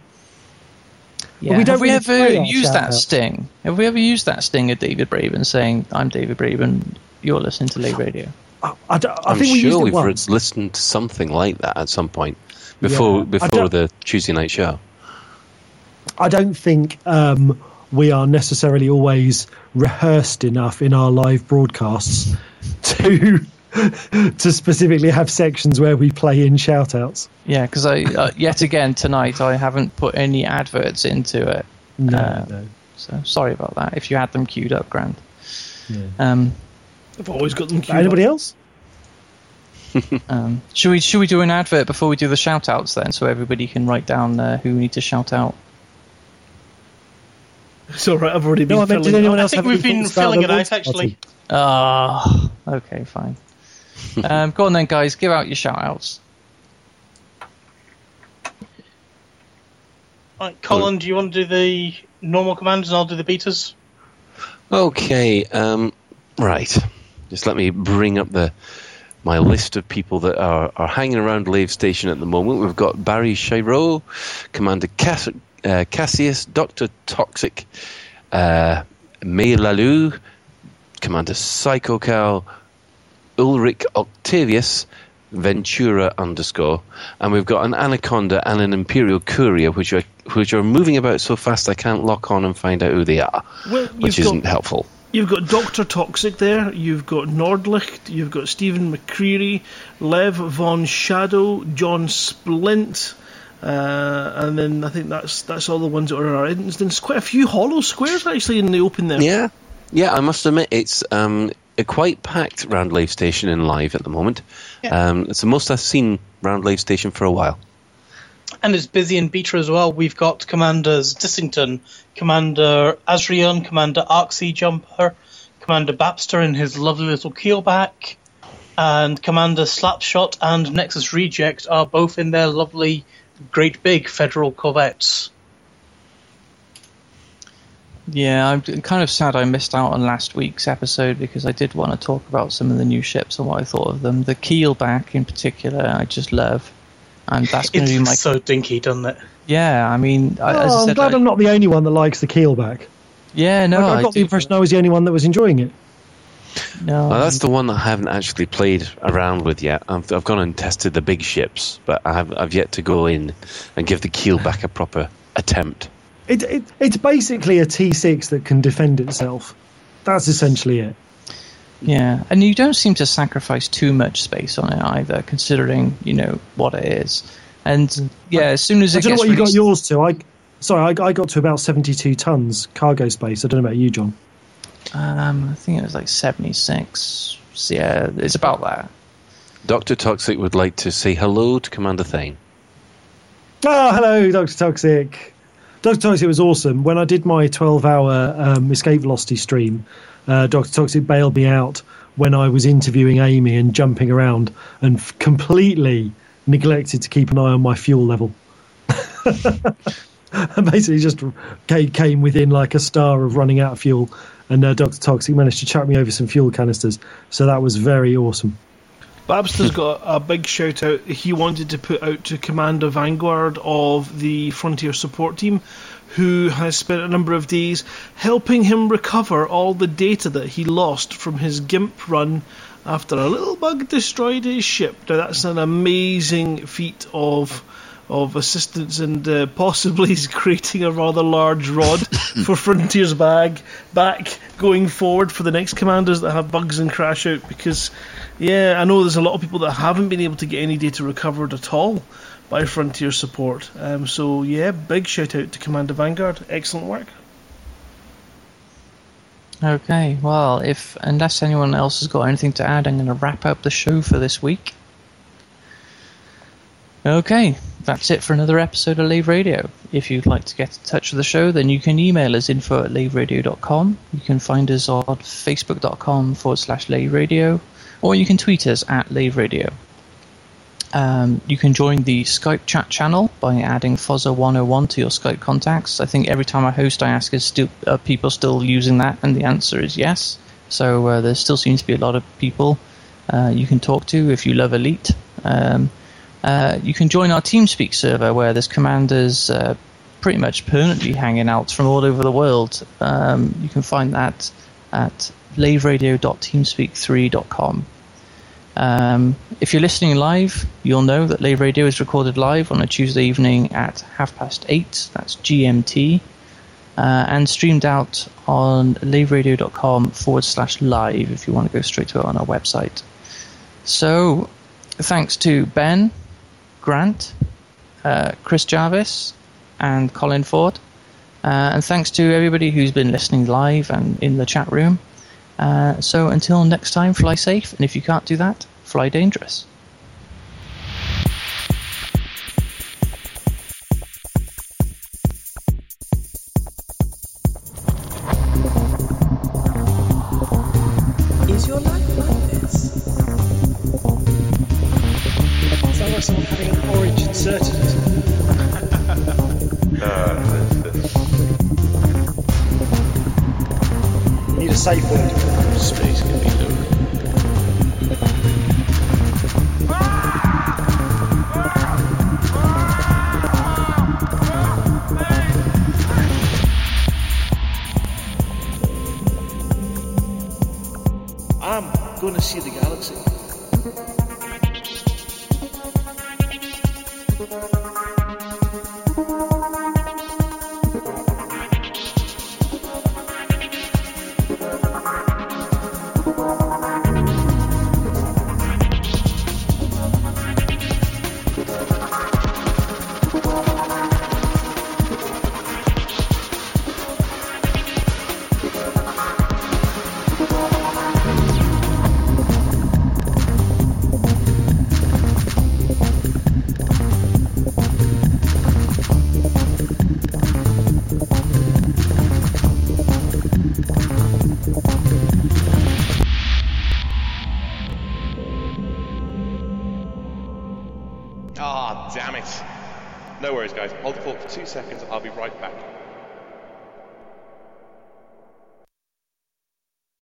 Yeah.
we don't
Have we
really
ever
play
used that
shout-outs.
sting? Have we ever used that sting of David Braben saying, "I'm David Braben, you're listening to Lave Radio"?
I, I, don't- I
I'm
think we
sure
used
we've
once.
listened to something like that at some point before
Yeah.
Before the Tuesday night show.
I don't think um, we are necessarily always rehearsed enough in our live broadcasts to *laughs* to specifically have sections where we play in shout-outs.
Yeah, because I uh, yet again tonight I haven't put any adverts into it.
No,
Uh,
no.
So sorry about that. If you had them queued up, Grant.
Yeah.
Um,
I've always got them queued
Anybody
up.
else? *laughs* *laughs*
um, should we should we do an advert before we do the shout outs then, so everybody can write down uh, who we need to shout out?
It's alright, I've already been
No, I meant, did
filling-
anyone
I think
have
we've been filling it out, actually.
party?
Ah, okay, fine. *laughs* um, go on then, guys. Give out your shout outs.
Right, Colin, do you want to do the normal commands and I'll do the betas?
Okay, um, right. Just let me bring up the my list of people that are, are hanging around Lave Station at the moment. We've got Barry Shiro, Commander Cass- uh, Cassius, Doctor Toxic, uh, May Lalu, Commander Psykokow, Ulrich Octavius, Ventura underscore, and we've got an Anaconda and an Imperial Courier, which are which are moving about so fast I can't lock on and find out who they are,
Well,
which isn't
got,
helpful.
You've got Doctor Toxic there. You've got Nordlicht. You've got Stephen McCreary, Lev von Shadow, John Splint, uh, and then I think that's that's all the ones that are in our instance. There's quite a few hollow squares actually in the open there.
Yeah, yeah. I must admit, it's um, a quite packed round Lave Station in live at the moment.
Yeah.
Um, it's the most I've seen round Lave Station for a while.
And it's busy in beta as well. We've got Commanders Dissington, Commander Azrion, Commander Arxie Jumper, Commander Babster in his lovely little keelback, and Commander Slapshot and Nexus Reject are both in their lovely, great big federal corvettes.
Yeah, I'm kind of sad I missed out on last week's episode because I did want to talk about some of the new ships and what I thought of them. The Keelback in particular, I just love, and that's going
It's
to be my
so dinky, doesn't it?
yeah. I mean, I- as I
Oh, I'm glad
I-
I'm not the only one that likes the keelback.
yeah, no,
I, I got the impression I was the only one that was enjoying it.
No,
Well, that's the one that I haven't actually played around with yet. I've, I've gone and tested the big ships, but I have, I've yet to go in and give the keelback a proper attempt.
It, it. It's basically a T6 that can defend itself. That's essentially it.
Yeah, and you don't seem to sacrifice too much space on it either, considering you know what it is. And yeah, as soon as
I
it
don't know
gets
what you got yours to. I sorry, I, I got to about 72 tons cargo space. I don't know about you, John.
Um, I think it was like seventy six. So, yeah, it's about that.
Dr. Toxic would like to say hello to Commander Thane.
Oh, hello, Dr. Toxic. Dr. Toxic was awesome. When I did my 12 hour um, escape velocity stream, uh, Dr. Toxic bailed me out when I was interviewing Amy and jumping around and f- completely neglected to keep an eye on my fuel level. and *laughs* basically just came within like a star of running out of fuel. And uh, Dr. Toxic managed to chuck me over some fuel canisters. So that was very awesome.
Babster's got a big shout out he wanted to put out to Commander Vanguard of the Frontier Support Team, who has spent a number of days helping him recover all the data that he lost from his GIMP run after a little bug destroyed his ship. Now, that's an amazing feat of. Of assistance and uh, possibly *laughs* is creating a rather large rod *laughs* for Frontier's bag back going forward for the next commanders that have bugs and crash out because yeah, I know there's a lot of people that haven't been able to get any data recovered at all by Frontier Support. Um, so yeah, big shout out to Commander Vanguard. Excellent work.
Okay, well, if unless anyone else has got anything to add, I'm going to wrap up the show for this week. Okay, that's it for another episode of Lave Radio. If you'd like to get in touch with the show, then you can email us info at laveradio.com. You can find us on facebook.com forward slash Lave Radio, or you can tweet us at Lave Radio. Um, you can join the Skype chat channel by adding Fozza101 to your Skype contacts. I think every time I host, I ask, is still, are people still using that? And the answer is yes. So uh, there still seems to be a lot of people uh, you can talk to if you love Elite. Um, uh, you can join our TeamSpeak server where there's commanders uh, pretty much permanently hanging out from all over the world. Um, you can find that at laveradio.teamspeak3.com. Um, if you're listening live, you'll know that Lave Radio is recorded live on a Tuesday evening at half past eight. That's GMT. Uh, and streamed out on laveradio.com forward slash live if you want to go straight to it on our website. So, thanks to Ben, Grant, uh, Chris Jarvis, and Colin Ford. Uh, and thanks to everybody who's been listening live and in the chat room. Uh, so until next time, fly safe, and if you can't do that, fly dangerous.
Safe word.
Space can be.
I'm going to see the galaxy.